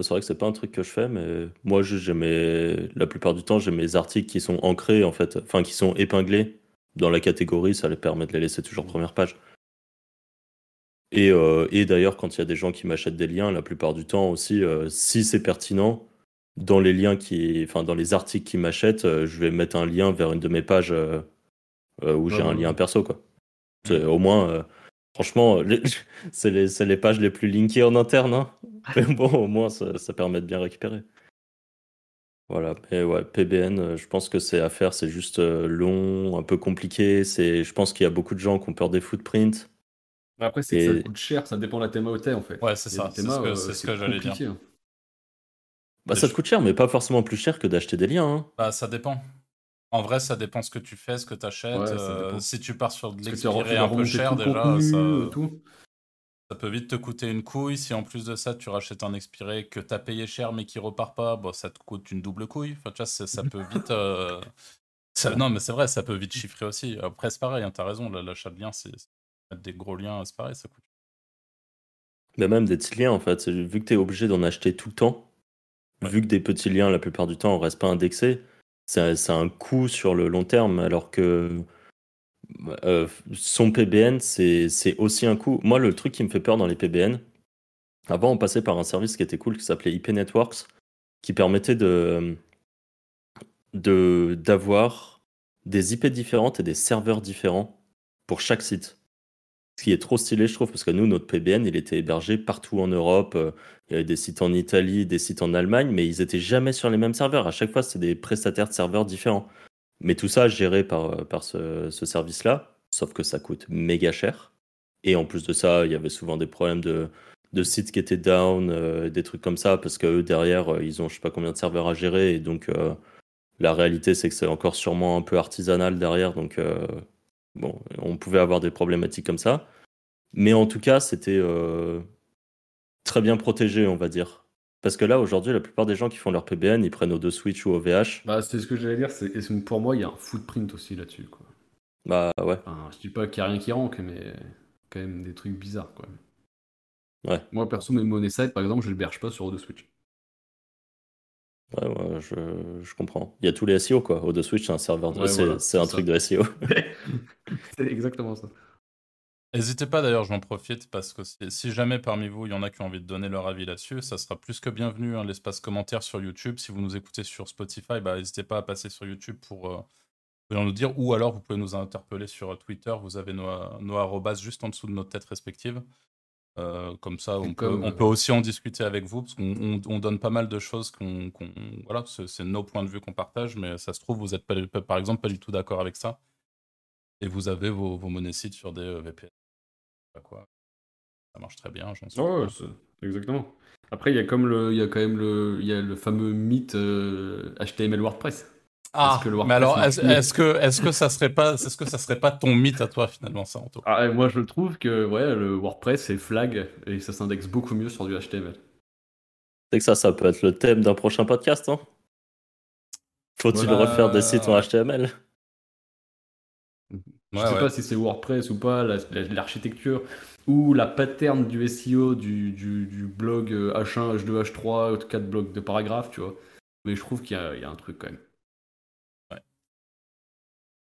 C'est vrai que c'est pas un truc que je fais, mais moi, la plupart du temps, j'ai mes articles qui sont ancrés, en fait, enfin, qui sont épinglés dans la catégorie, ça les permet de les laisser toujours première page. Et, euh, et d'ailleurs, quand il y a des gens qui m'achètent des liens, la plupart du temps aussi, euh, si c'est pertinent, dans les liens qui, enfin, dans les articles qu'ils m'achètent, euh, je vais mettre un lien vers une de mes pages où j'ai un lien perso, quoi. C'est- Au moins, franchement, les- c'est les, les pages les plus linkées en interne, hein. Mais bon, au moins, ça, ça permet de bien récupérer. Voilà, mais ouais, PBN, euh, je pense que c'est à faire, c'est juste euh, long, un peu compliqué. C'est, je pense qu'il y a beaucoup de gens qui ont peur des footprints. Après, c'est que Et- ça coûte cher, ça dépend de la théma où t'es, en fait. Ouais, c'est ça. C'est ce que, euh, c'est ce que j'allais dire. hein. Bah, Et ça te coûte cher, mais pas forcément plus cher que d'acheter des liens. hein. Bah, ça dépend. En vrai, ça dépend ce que tu fais, ce que tu achètes. Ouais, si tu pars sur de l'expiré un peu cher déjà, contenu, ça, tout. Ça peut vite te coûter une couille. Si en plus de ça, tu rachètes un expiré que tu as payé cher mais qui repart pas, bon, ça te coûte une double couille. Enfin, tu vois, ça peut vite. euh, ça- non, mais c'est vrai, ça peut vite chiffrer aussi. Après, c'est pareil, hein, t'as raison, l'achat de liens, c'est des gros liens, c'est pareil, ça coûte. Mais même des petits liens, en fait. Vu que tu es obligé d'en acheter tout le temps, Ouais. vu que des petits liens, la plupart du temps, ne restent pas indexés, c'est c'est un coût sur le long terme, alors que euh, son PBN, c'est aussi un coût. Moi, le truc qui me fait peur dans les PBN, avant, on passait par un service qui était cool, qui s'appelait IP Networks, qui permettait de- d'avoir des IP différentes et des serveurs différents pour chaque site. Ce qui est trop stylé, je trouve, parce que nous, notre PBN, il était hébergé partout en Europe. euh, Il y avait des sites en Italie, des sites en Allemagne, mais ils étaient jamais sur les mêmes serveurs. À chaque fois, c'était des prestataires de serveurs différents. Mais tout ça géré par, par ce, ce service-là, sauf que ça coûte méga cher. Et en plus de ça, il y avait souvent des problèmes de, de sites qui étaient down, euh, des trucs comme ça, parce qu'eux, derrière, euh, ils ont je sais pas combien de serveurs à gérer. Et donc, euh, la réalité, c'est que c'est encore sûrement un peu artisanal derrière. Donc, euh, bon, on pouvait avoir des problématiques comme ça. Mais en tout cas, c'était euh, très bien protégé, on va dire. Parce que là, aujourd'hui, la plupart des gens qui font leur PBN, ils prennent O2 Switch ou OVH. Bah, c'est ce que j'allais dire, c'est pour moi, il y a un footprint aussi là-dessus, quoi. Bah ouais. Enfin, je dis pas qu'il n'y a rien qui rank, mais quand même des trucs bizarres, quoi. Ouais. Moi, perso, mes money site, par exemple, je le berge pas sur O2 Switch. Ouais, ouais, je, je comprends. Il y a tous les SEO, quoi. O2 Switch, c'est un serveur, de- Ouais, c'est voilà, un truc de SEO. c'est exactement ça. N'hésitez pas d'ailleurs, j'en profite parce que si, jamais parmi vous il y en a qui ont envie de donner leur avis là-dessus, ça sera plus que bienvenu hein, l'espace commentaire sur YouTube. Si vous nous écoutez sur Spotify, bah, n'hésitez pas à passer sur YouTube pour euh, nous dire, ou alors vous pouvez nous interpeller sur Twitter. Vous avez nos, nos arrobas juste en dessous de notre tête respective. Euh, comme ça, on, peut, on peut, aussi en discuter avec vous parce qu'on on, donne pas mal de choses qu'on, voilà, c'est nos points de vue qu'on partage, mais ça se trouve vous êtes par exemple pas du tout d'accord avec ça et vous avez vos, vos monnaies sites sur des VPN quoi. Ça marche très bien, j'en suis. Oh, exactement. Après, il y a comme le, il y a quand même le, il y a le fameux mythe HTML euh, WordPress. Ah, mais alors, est-ce que, est-ce que ça serait pas, est-ce que ça serait pas ton mythe à toi finalement ça, Anto? Ah, Moi, je trouve que ouais, le WordPress c'est flag et ça s'indexe beaucoup mieux sur du HTML. C'est que ça, ça peut être le thème d'un prochain podcast, hein? Faut-il refaire des sites en HTML je ne sais pas si c'est WordPress ou pas, l'architecture ou la pattern du SEO du, du, blog H1, H2, H3, 4 blocs de paragraphes, tu vois. Mais je trouve qu'il y, y, a un truc quand même. Ouais.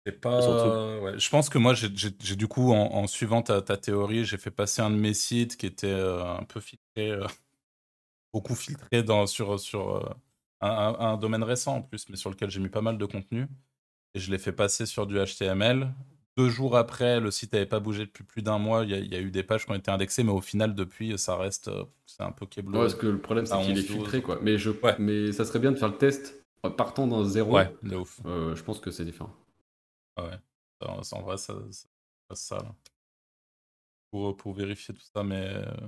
C'est pas. Ouais. Je pense que moi, j'ai du coup, en, suivant ta, ta théorie, j'ai fait passer un de mes sites qui était euh, un peu filtré, euh, beaucoup filtré dans, sur, sur euh, un, un, domaine récent en plus, mais sur lequel j'ai mis pas mal de contenu. Et je l'ai fait passer sur du HTML deux jours après, le site n'avait pas bougé depuis plus d'un mois. Il y, a eu des pages qui ont été indexées, mais au final, depuis, ça reste. Euh, c'est un peu keblo. parce que le problème, c'est qu'il est filtré, quoi. Mais, je, mais ça serait bien de faire le test partant d'un zéro. Ouais, de ouf. Euh, je pense que c'est différent. Ah ouais. En vrai, ça, ça, ça là. Pour, pour, vérifier tout ça, mais. Euh,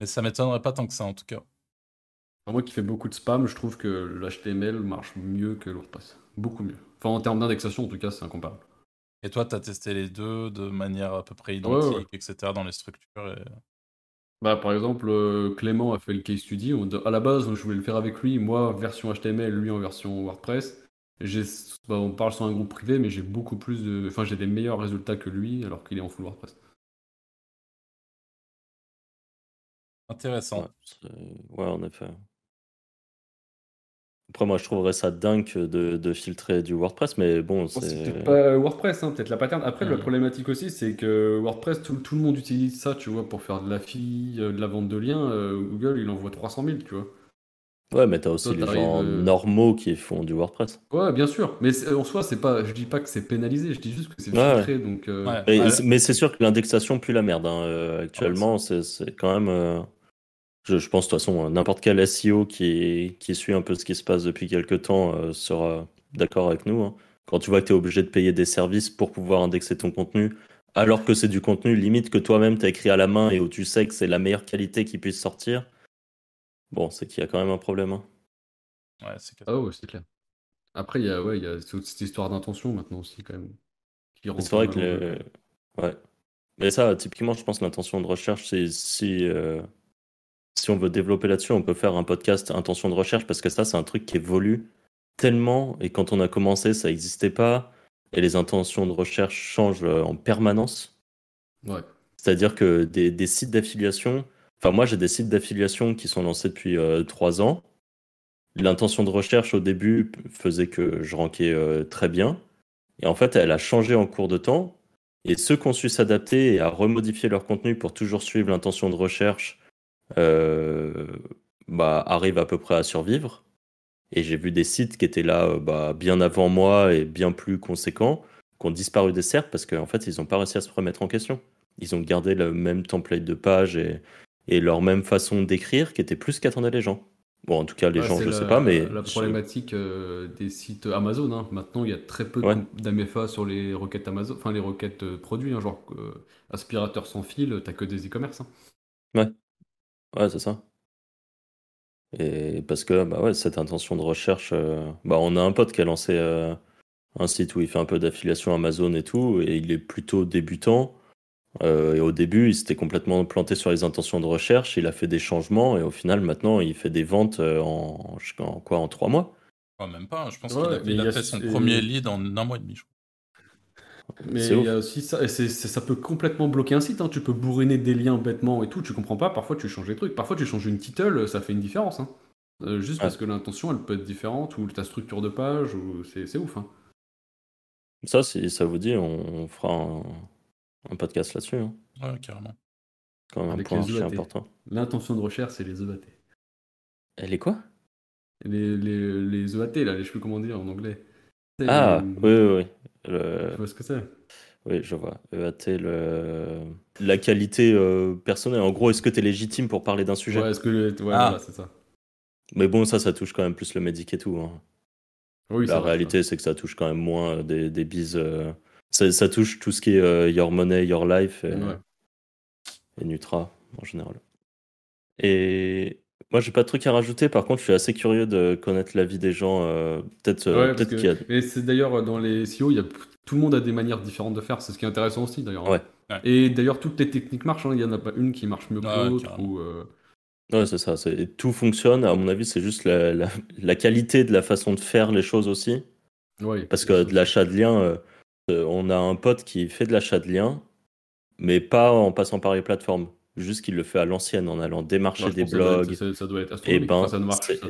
mais ça m'étonnerait pas tant que ça, en tout cas. moi qui fais beaucoup de spam, je trouve que l'HTML marche mieux que l'WordPress. Beaucoup mieux. Enfin, en termes d'indexation, en tout cas, c'est incomparable. Et toi, tu as testé les deux de manière à peu près identique, etc., dans les structures bah, Par exemple, euh, Clément a fait le case study. à la base, je voulais le faire avec lui, moi, version HTML, lui en version WordPress. Bah, on parle sur un groupe privé, mais j'ai beaucoup plus de. Enfin, j'ai des meilleurs résultats que lui, alors qu'il est en full WordPress. Intéressant. ouais en effet. Après, moi, je trouverais ça dingue de, filtrer du WordPress, mais bon, c'est. peut-être pas WordPress, hein, peut-être la pattern. Après, la problématique aussi, c'est que WordPress, tout, le monde utilise ça, tu vois, pour faire de la fille, euh, de la vente de liens. Euh, Google, il envoie 300 000, tu vois. Ouais, mais t'as aussi les gens euh, normaux qui font du WordPress. Ouais, bien sûr. Mais en soi, c'est pas, je dis pas que c'est pénalisé, je dis juste que c'est filtré. Donc, Mais, c'est sûr que l'indexation pue la merde. Hein, actuellement, c'est quand même. Je, pense de toute façon, n'importe quel SEO qui, qui suit un peu ce qui se passe depuis quelques temps euh, sera d'accord avec nous. Hein. Quand tu vois que tu es obligé de payer des services pour pouvoir indexer ton contenu, alors que c'est du contenu limite que toi-même tu as écrit à la main et où tu sais que c'est la meilleure qualité qui puisse sortir, bon, c'est qu'il y a quand même un problème. Hein. Ouais, c'est clair. Ah c'est clair. Après, il y a, ouais, il y a cette histoire d'intention maintenant aussi, quand même. C'est vrai que. Le... Ouais. Mais ça, typiquement, je pense l'intention de recherche, c'est si. Euh, si on veut développer là-dessus, on peut faire un podcast intention de recherche parce que ça, c'est un truc qui évolue tellement. Et quand on a commencé, ça n'existait pas. Et les intentions de recherche changent euh, en permanence. Ouais. C'est-à-dire que des, sites d'affiliation, enfin, moi, j'ai des sites d'affiliation qui sont lancés depuis euh, trois ans. L'intention de recherche au début faisait que je ranquais euh, très bien. Et en fait, elle a changé en cours de temps. Et ceux qui ont su s'adapter et à remodifier leur contenu pour toujours suivre l'intention de recherche bah, arrivent à peu près à survivre. Et j'ai vu des sites qui étaient là euh, bah, bien avant moi et bien plus conséquents, qui ont disparu des cercles parce qu'en fait, ils n'ont pas réussi à se remettre en question. Ils ont gardé le même template de page et, et leur même façon d'écrire qui était plus qu'attendaient les gens. Bon, en tout cas, les gens, je ne sais pas, mais. La problématique euh, des sites Amazon, hein. maintenant, il y a très peu d'AMFA sur les requêtes Amazon, enfin les requêtes produits, hein, genre aspirateur sans fil, t'as que des e-commerce. Hein. Ouais. Ouais, c'est ça. Et parce que, bah ouais, cette intention de recherche, euh, bah on a un pote qui a lancé euh, un site où il fait un peu d'affiliation Amazon et tout, et il est plutôt débutant. Euh, et au début, il s'était complètement planté sur les intentions de recherche, il a fait des changements, et au final, maintenant, il fait des ventes en, en quoi, en trois mois? même pas, hein, je pense qu'il a, fait son premier lead en un mois et demi, je crois. Mais il y a aussi ça, et ça peut complètement bloquer un site. Hein. Tu peux bourriner des liens bêtement et tout, tu comprends pas. Parfois, tu changes des trucs. Parfois, tu changes une title, ça fait une différence. Hein. Euh, juste parce que l'intention, elle peut être différente, ou ta structure de page, ou c'est ouf. Hein. Ça, si ça vous dit, on, fera un podcast là-dessus. Hein. Ouais, carrément. Quand même un Avec point les EAT. important. L'intention de recherche, c'est les EAT. Elle est quoi? Les, les, les EAT, là, je sais plus comment dire en anglais. Ah, les- oui, oui, oui. Le- Tu vois ce que c'est Oui, je vois. EAT, le... la qualité euh, personnelle. En gros, est-ce que tu es légitime pour parler d'un sujet? Ouais, est-ce que ouais, Ah. voilà, c'est ça. Mais bon, ça, ça touche quand même plus le médic et tout. hein. Oui, la réalité, c'est que ça touche quand même moins des, des bises. euh, Ça, ça touche tout ce qui est euh, Your Money, Your Life et, Ouais. et Nutra en général. Et moi, j'ai pas de truc à rajouter. Par contre, je suis assez curieux de connaître l'avis des gens. euh, peut-être euh, Ouais, que- qu'il y a. Et c'est d'ailleurs dans les SEO, il y a, tout le monde a des manières différentes de faire. C'est ce qui est intéressant aussi d'ailleurs. hein. Ouais. Et d'ailleurs, toutes les techniques marchent. hein. Il y en a pas une qui marche mieux que Ouais, l'autre. Ou, euh, Ouais, c'est ça. Tout fonctionne. À mon avis, c'est juste la, la- la qualité de la façon de faire les choses aussi. ouais, Parce que de l'achat de liens, euh, euh, on a un pote qui fait de l'achat de liens, mais pas en passant par les plateformes. Juste qu'il le fait à l'ancienne, en allant démarcher des blogs. être- ça, ça doit être Et astronomique. ben,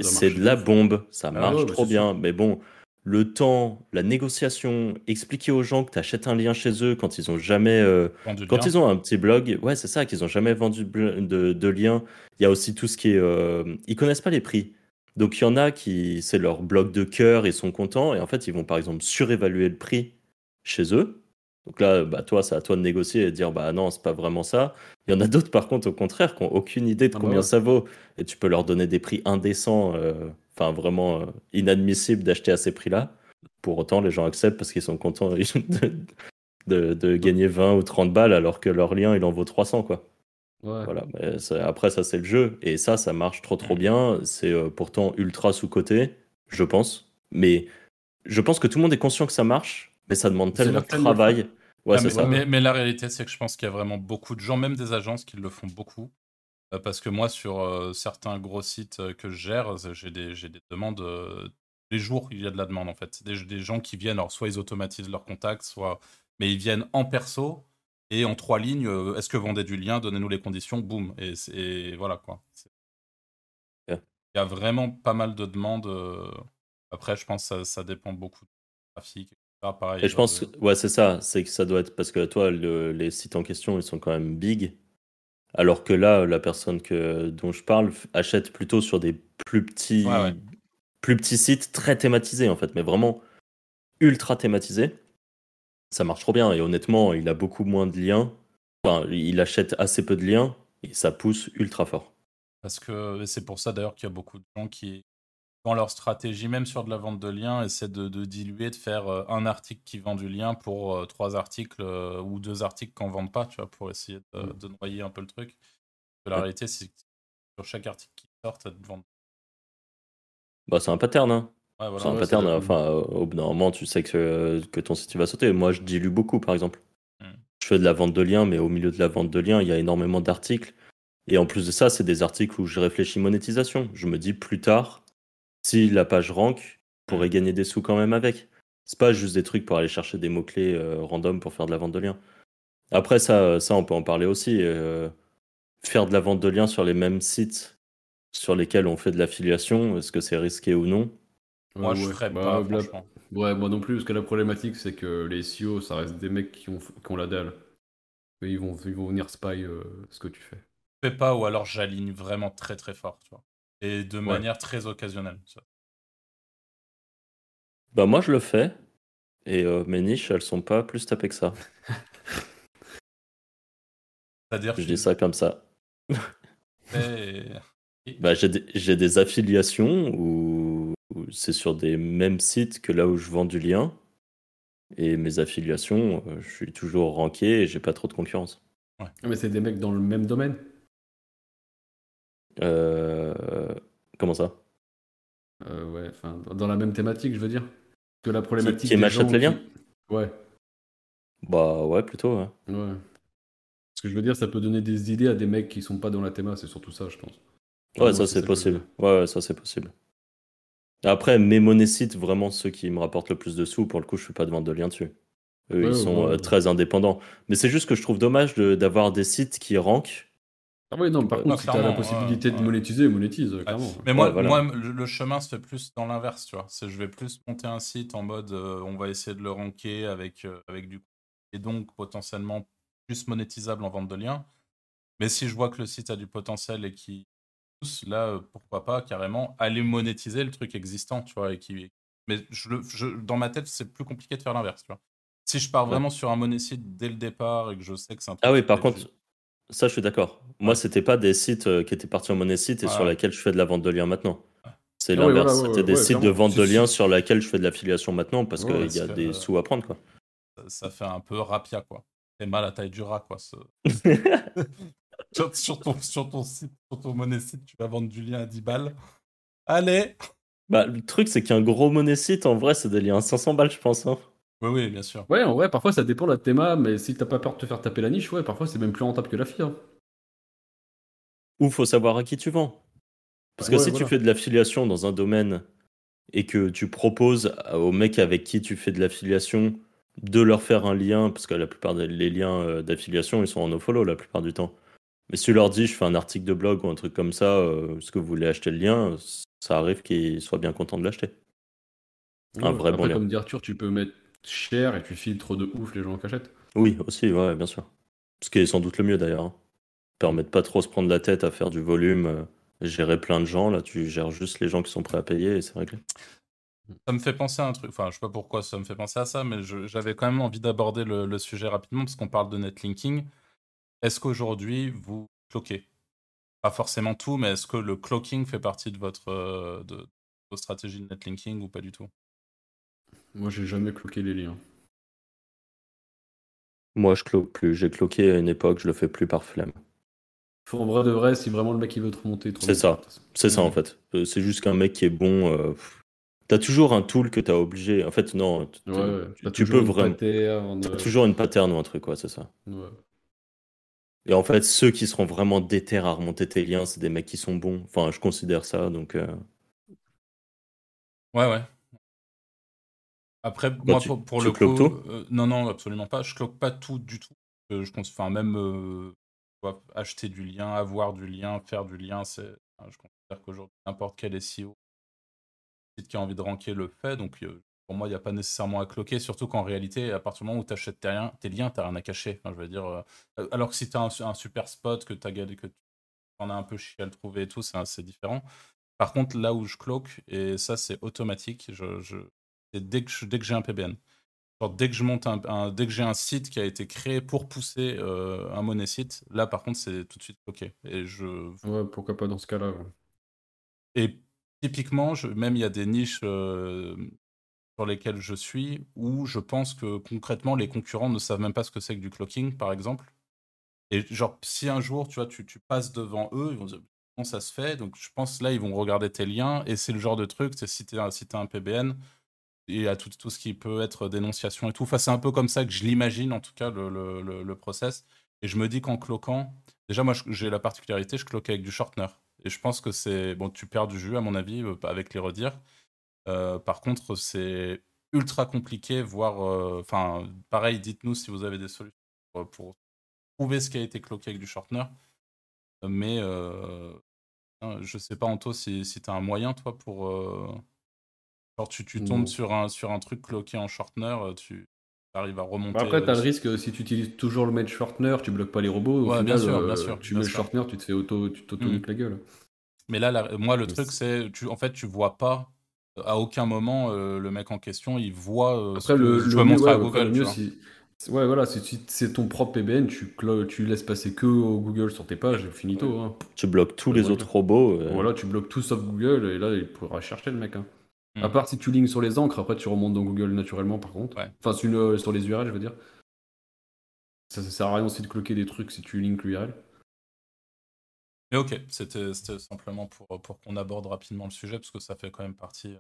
c'est de la bombe, ça Ah marche ouais, trop bien. Mais bon, le temps, la négociation, expliquer aux gens que tu achètes un lien chez eux quand ils ont jamais, euh, quand ils ont un petit blog, ouais, c'est ça, qu'ils ont jamais vendu de, de lien. Il y a aussi tout ce qui est, euh, ils connaissent pas les prix. Donc il y en a qui, c'est leur blog de cœur, ils sont contents et en fait ils vont par exemple surévaluer le prix chez eux. Donc là, bah toi, c'est à toi de négocier et de dire bah non, c'est pas vraiment ça. Il y en a d'autres par contre au contraire qui ont aucune idée de Ah bah combien ouais. ça vaut et tu peux leur donner des prix indécents, euh, enfin vraiment euh, inadmissibles d'acheter à ces prix-là. Pour autant, les gens acceptent parce qu'ils sont contents de, de, de gagner 20 ou 30 balles alors que leur lien il en vaut 300 quoi. Ouais. Voilà, mais après ça c'est le jeu et ça ça marche trop trop bien. C'est euh, pourtant ultra sous coté, je pense. Mais je pense que tout le monde est conscient que ça marche, mais ça demande tellement de travail. Ouais, Ah, mais, ça. mais- mais la réalité, c'est que je pense qu'il y a vraiment beaucoup de gens, même des agences, qui le font beaucoup. Euh, parce que moi, sur euh, certains gros sites euh, que je gère, j'ai des, des demandes. euh, les jours, il y a de la demande en fait. Des, des gens qui viennent, alors soit ils automatisent leurs contacts, soit. Mais ils viennent en perso et en trois lignes est-ce que vous vendez du lien Donnez-nous les conditions, boum. Et, voilà quoi. Il y a vraiment pas mal de demandes. Après, je pense que ça, ça dépend beaucoup du trafic. etc. Pareil, Et je pense, de- que- ouais, c'est ça. C'est que ça doit être parce que toi, le- les sites en question, ils sont quand même big. Alors que là, la personne que, dont je parle achète plutôt sur des plus petits, Ouais, ouais. plus petits sites très thématisés en fait, mais vraiment ultra thématisés. Ça marche trop bien et honnêtement, il a beaucoup moins de liens. Enfin, il achète assez peu de liens et ça pousse ultra fort. Parce que c'est pour ça d'ailleurs qu'il y a beaucoup de gens qui, dans leur stratégie, même sur de la vente de liens, essaient de, de diluer, de faire euh, un article qui vend du lien pour euh, trois articles euh, ou deux articles qu'on ne vende pas, tu vois, pour essayer de, Mm. de noyer un peu le truc. La Ouais. réalité, c'est que sur chaque article qui sort, ça te vend. Bah, c'est un pattern, hein. Ouais, voilà. C'est un Ouais, pattern. Enfin, au bout d'un moment, tu sais que, que ton site il va sauter. Moi, je dilue beaucoup, par exemple. Mm. Je fais de la vente de liens, mais au milieu de la vente de liens, il y a énormément d'articles. Et en plus de ça, c'est des articles où je réfléchis monétisation. Je me dis plus tard, si la page rank, je pourrais gagner des sous quand même avec. C'est pas juste des trucs pour aller chercher des mots-clés euh, random pour faire de la vente de liens. Après, ça, ça on peut en parler aussi. euh, faire de la vente de liens sur les mêmes sites sur lesquels on fait de l'affiliation, est-ce que c'est risqué ou non? Moi, Ouais, je ouais. ferais Bah, pas, bla- franchement. Ouais, moi non plus, parce que la problématique, c'est que les SEO, ça reste des mecs qui ont, qui ont la dalle. Et ils vont, ils vont venir spy euh, ce que tu fais. Je fais pas, ou alors j'aligne vraiment très très fort, tu vois. Et de manière très occasionnelle. Bah moi je le fais et euh, mes niches elles sont pas plus tapées que ça. C'est-à-dire Je dis ça comme ça. et- Bah j'ai des, affiliations où, où c'est sur des mêmes sites que là où je vends du lien et mes affiliations euh, je suis toujours ranké et j'ai pas trop de concurrence. Ah, Mais c'est des mecs dans le même domaine. Euh, comment ça? Euh, ouais, enfin, dans la même thématique, je veux dire. Que la problématique. qui gens les liens? Qui- Ouais, Bah ouais plutôt. ouais. ouais. Ce que je veux dire, ça peut donner des idées à des mecs qui sont pas dans la théma, c'est surtout ça, je pense. Ouais, Moi, ça c'est que possible. Ouais, ouais, ça c'est possible. Après, mes monésites, vraiment ceux qui me rapportent le plus de sous, pour le coup, je fais pas de vente de lien dessus. Eux, Ouais, ils sont ouais, euh, ouais. très indépendants. Mais c'est juste que je trouve dommage de- d'avoir des sites qui rankent. Ah ouais, non, par Ouais, contre, si t'as la clairement, possibilité ouais, de ouais. monétiser, monétise, clairement. Mais moi, Ouais, voilà. moi le, chemin se fait plus dans l'inverse, tu vois. C'est je vais plus monter un site en mode euh, on va essayer de le ranker avec, euh, avec du et donc potentiellement plus monétisable en vente de liens. Mais si je vois que le site a du potentiel et qui pousse, là, euh, pourquoi pas carrément aller monétiser le truc existant, tu vois, et qui... Mais je, je, dans ma tête, c'est plus compliqué de faire l'inverse, tu vois. Si je pars vraiment sur un monosite dès le départ et que je sais que c'est un Ah oui, par contre, ça, je suis d'accord. Moi, c'était pas des sites euh, qui étaient partis en monosite et sur lesquels je fais de la vente de liens maintenant. C'est ah l'inverse. C'était des sites de vente de liens sur lesquels je fais de l'affiliation maintenant parce qu'il y a des sous à prendre, quoi. Ça, fait un peu rapia, quoi. C'est mal à taille du rat, quoi. sur, ton, sur ton site, sur ton monnaie site, tu vas vendre du lien à 10 balles. Allez Bah, le truc, c'est qu'un gros monnaie site, en vrai, c'est des liens à 500 balles, je pense. Hein. Oui, oui, bien sûr. Ouais, en vrai, parfois, ça dépend de la théma, mais si t'as pas peur de te faire taper la niche, ouais, parfois, c'est même plus rentable que la fille. Hein. Ou faut savoir à qui tu vends. Parce que si tu fais de l'affiliation dans un domaine et que tu proposes aux mecs avec qui tu fais de l'affiliation de leur faire un lien, parce que la plupart des liens euh, d'affiliation, ils sont en no-follow la plupart du temps. Mais si tu leur dis, je fais un article de blog ou un truc comme ça, euh, est-ce que vous voulez acheter le lien Ça arrive qu'ils soient bien contents de l'acheter. un vrai bon lien. Comme dit Arthur, tu peux mettre cher et tu filtres de ouf les gens qui achètent. Oui, aussi, ouais, bien sûr. Ce qui est sans doute le mieux d'ailleurs. Hein. Permet de pas trop se prendre la tête à faire du volume, euh, gérer plein de gens. Là, tu gères juste les gens qui sont prêts à payer et c'est réglé. Ça me fait penser à un truc, enfin je sais pas pourquoi ça me fait penser à ça, mais j'avais quand même envie d'aborder le, le, sujet rapidement parce qu'on parle de netlinking. Est-ce qu'aujourd'hui, vous cloquez? Pas forcément tout, mais est-ce que le cloaking fait partie de votre, euh, de, stratégie de netlinking ou pas du tout? Moi, j'ai jamais cloqué les liens. Moi, je cloque plus. J'ai cloqué à une époque, je le fais plus par flemme. Faut en vrai de vrai, si vraiment le mec il veut te remonter. C'est ça. C'est ça en fait. Euh, c'est juste qu'un mec qui est bon. Euh, T'as toujours un tool que t'as obligé. En fait, non. tu peux vraiment. T'as toujours une pattern ou un truc, quoi, c'est ça. Ouais. Et en fait, ceux qui seront vraiment déter à remonter tes liens, c'est des mecs qui sont bons. Enfin, je considère ça, donc. Euh. Ouais, ouais. Après, moi, pour, le coup, euh, non, non, absolument pas. Je cloque pas tout du tout. Euh, je enfin, même acheter du lien, avoir du lien, faire du lien, c'est. je considère qu'aujourd'hui, n'importe quel SEO qui a envie de ranker le fait. Donc, pour moi, il n'y a pas nécessairement à cloquer, surtout qu'en réalité, à partir du moment où tu achètes tes, liens, tes liens, tu n'as rien à cacher. je veux dire, euh, alors que si tu as un, super spot, que tu as que tu en as un peu chié à le trouver et tout, c'est assez différent. Par contre, là où je cloque, et ça c'est automatique, je, je dès que, dès que j'ai un PBN. dès que je monte un, dès que j'ai un site qui a été créé pour pousser euh, un monnaie site, là par contre c'est tout de suite cloqué. Et je. Ouais, pourquoi pas dans ce cas-là. Et typiquement, je, même il y a des niches euh, sur lesquels je suis, où je pense que concrètement, les concurrents ne savent même pas ce que c'est que du clocking, par exemple. Et genre, si un jour, tu vois, tu, tu passes devant eux, ils vont dire comment ça se fait? Donc, je pense là, ils vont regarder tes liens, et c'est le genre de truc, c'est si tu as, si un PBN, et à tout, tout ce qui peut être dénonciation et tout. C'est un peu comme ça que je l'imagine, en tout cas, le, le, process. Et je me dis qu'en cloquant, déjà, moi, j'ai la particularité, je cloque avec du shortener. Et je pense que c'est. Bon, tu perds du jus, à mon avis, euh, avec les redires. Euh, par contre, c'est ultra compliqué, voire. Euh, enfin, pareil, dites-nous si vous avez des solutions pour, trouver ce qui a été cloqué avec du shortener. Mais euh, hein, je sais pas, Anto, si, si tu as un moyen, toi, pour. Genre, tu, tu tombes sur un, sur un truc cloqué en shortener, tu arrives à remonter. Après, tu as le risque, si tu utilises toujours le match shortener, tu bloques pas les robots. Au final, bien sûr, bien sûr, tu mets le shortener, tu te fais auto, tu tauto mmh. la gueule. Mais là, moi, le truc, c'est, tu, en fait, tu vois pas à aucun moment euh, le mec en question il voit euh, Après, le, je le montrer à Google. mieux, si, ouais, voilà, si c'est ton propre PBN, tu, tu laisses passer que au Google sur tes pages, finito. Hein. Tu bloques tous les autres robots. Euh. Voilà, tu bloques tout sauf Google et là il pourra chercher le mec. Hein. À hmm. part si tu lignes sur les encres, après tu remontes dans Google naturellement par contre. Enfin, sur, sur les URL, je veux dire. Ça, ça sert à rien aussi de cloquer des trucs si tu links l'URL. Mais ok, c'était simplement pour, pour qu'on aborde rapidement le sujet, parce que ça fait quand même partie.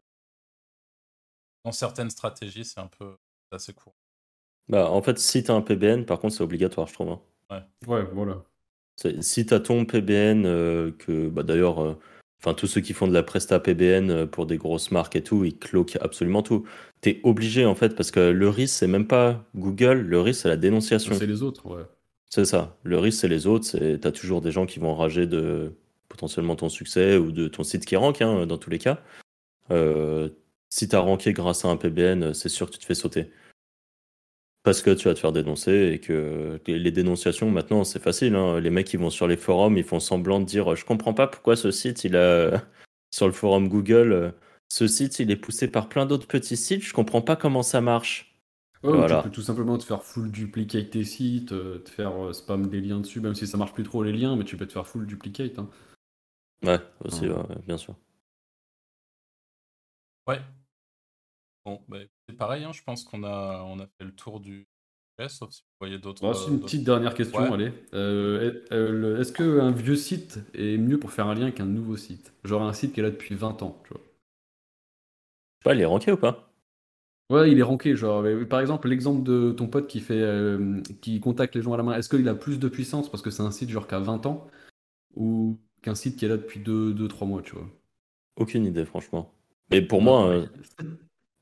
Dans certaines stratégies, c'est un peu assez court. Bah, en fait, si tu as un PBN, par contre, c'est obligatoire, je trouve. Hein. Ouais. ouais, voilà. Si tu as ton PBN, euh, que bah, d'ailleurs, euh, enfin tous ceux qui font de la presta PBN euh, pour des grosses marques et tout, ils cloquent absolument tout. Tu es obligé, en fait, parce que le risque, c'est même pas Google, le risque, c'est la dénonciation. C'est les autres, ouais. C'est ça. Le risque, c'est les autres. Tu as toujours des gens qui vont rager de potentiellement ton succès ou de ton site qui rank, hein, dans tous les cas. Euh, si tu as ranké grâce à un PBN, c'est sûr que tu te fais sauter. Parce que tu vas te faire dénoncer et que les dénonciations maintenant c'est facile. hein. Les mecs qui vont sur les forums, ils font semblant de dire je comprends pas pourquoi ce site il a sur le forum Google, euh, ce site il est poussé par plein d'autres petits sites, je comprends pas comment ça marche. Voilà. Tu peux tout simplement te faire full duplicate tes sites, euh, te faire euh, spam des liens dessus, même si ça marche plus trop les liens, mais tu peux te faire full duplicate. hein. Ouais, aussi, Ouais. ouais, ouais, bien sûr. Ouais. Bon, bah, pareil, hein, je pense qu'on a, on a fait le tour du sujet, sauf si vous voyez d'autres. Bon, c'est euh, une petite dernière question, Ouais. allez. Euh, est- euh, Est-ce qu'un vieux site est mieux pour faire un lien qu'un nouveau site? Genre un site qui est là depuis 20 ans, tu vois. Je sais pas, il est ranké ou pas? Ouais, il est ranké, genre. par exemple, l'exemple de ton pote qui fait, euh, qui contacte les gens à la main, est-ce qu'il a plus de puissance parce que c'est un site genre qui a 20 ans? Ou qu'un site qui est là depuis 2-3 mois, tu vois? Aucune idée, franchement. Mais pour moi, euh,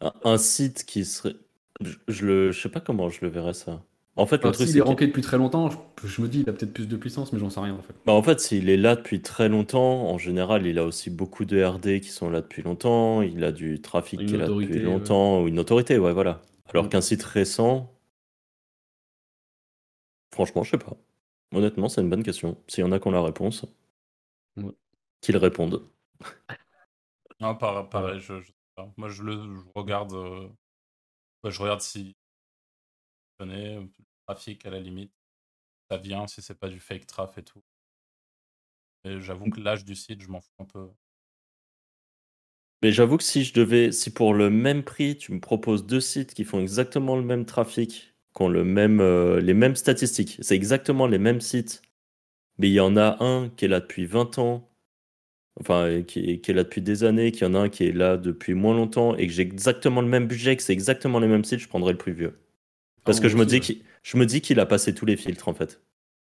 un, un site qui serait. Je, je le, je sais pas comment je le verrais ça. En fait, le Enfin, truc, S'il est ranké depuis très longtemps, je, je me dis il a peut-être plus de puissance, mais j'en sais rien en fait. Bah, en fait, s'il est là depuis très longtemps, en général, il a aussi beaucoup de RD qui sont là depuis longtemps, il a du trafic Une qui est là depuis ouais. longtemps, ou une autorité, ouais, voilà. Alors Mm. qu'un site récent, franchement, je sais pas. Honnêtement, c'est une bonne question. S'il y en a qui ont la réponse, Ouais. qu'ils répondent. Non, par- pareil, je, je pas. Moi, je le je regarde. euh, bah, je regarde si. Tenez, le trafic à la limite. Ça vient, si c'est pas du fake traf et tout. Et j'avoue que l'âge du site, je m'en fous un peu. Mais j'avoue que si je devais, si pour le même prix, tu me proposes deux sites qui font exactement le même trafic, qui ont le même, euh, les mêmes statistiques, c'est exactement les mêmes sites, mais il y en a un qui est là depuis 20 ans, enfin, euh, qui est, qui est là depuis des années, qu'il y en a un qui est là depuis moins longtemps, et que j'ai exactement le même budget, que c'est exactement les mêmes sites, je prendrais le plus vieux. Parce Ah, que je me, dis ouais. qu'il, je me dis qu'il a passé tous les filtres, en fait.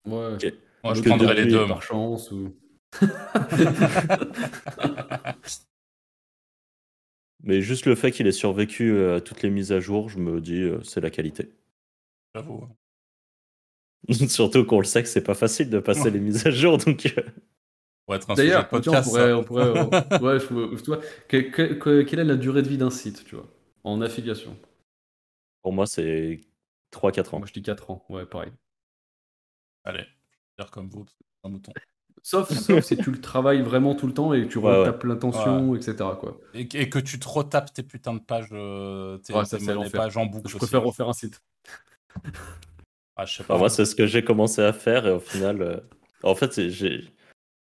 Ouais. Ok. Moi, je prendrais les deux. Par chance ou. Mais juste le fait qu'il ait survécu euh, à toutes les mises à jour, je me dis, euh, c'est la qualité. J'avoue. Surtout qu'on le sait que c'est pas facile de passer Ouais. les mises à jour, donc D'ailleurs, on podcast. pourrait, on pourrait, ouais, je- tu vois, que- que- que- quelle est la durée de vie d'un site, tu vois, en affiliation? Pour moi c'est 3-4 ans. Moi, je dis 4 ans, ouais, pareil. Allez, je vais dire comme vous, parce que c'est un mouton. Sauf, sauf si tu le travailles vraiment tout le temps et que tu Ouais, retapes l'intention, etc. Quoi. Et, et que tu te retapes tes putins de pages, euh, tes, Ouais, ça, tes- les pages en boucle. Je aussi. préfère refaire un site. Ah, je sais Enfin, pas. moi c'est ce que j'ai commencé à faire et au final, euh, en fait j'ai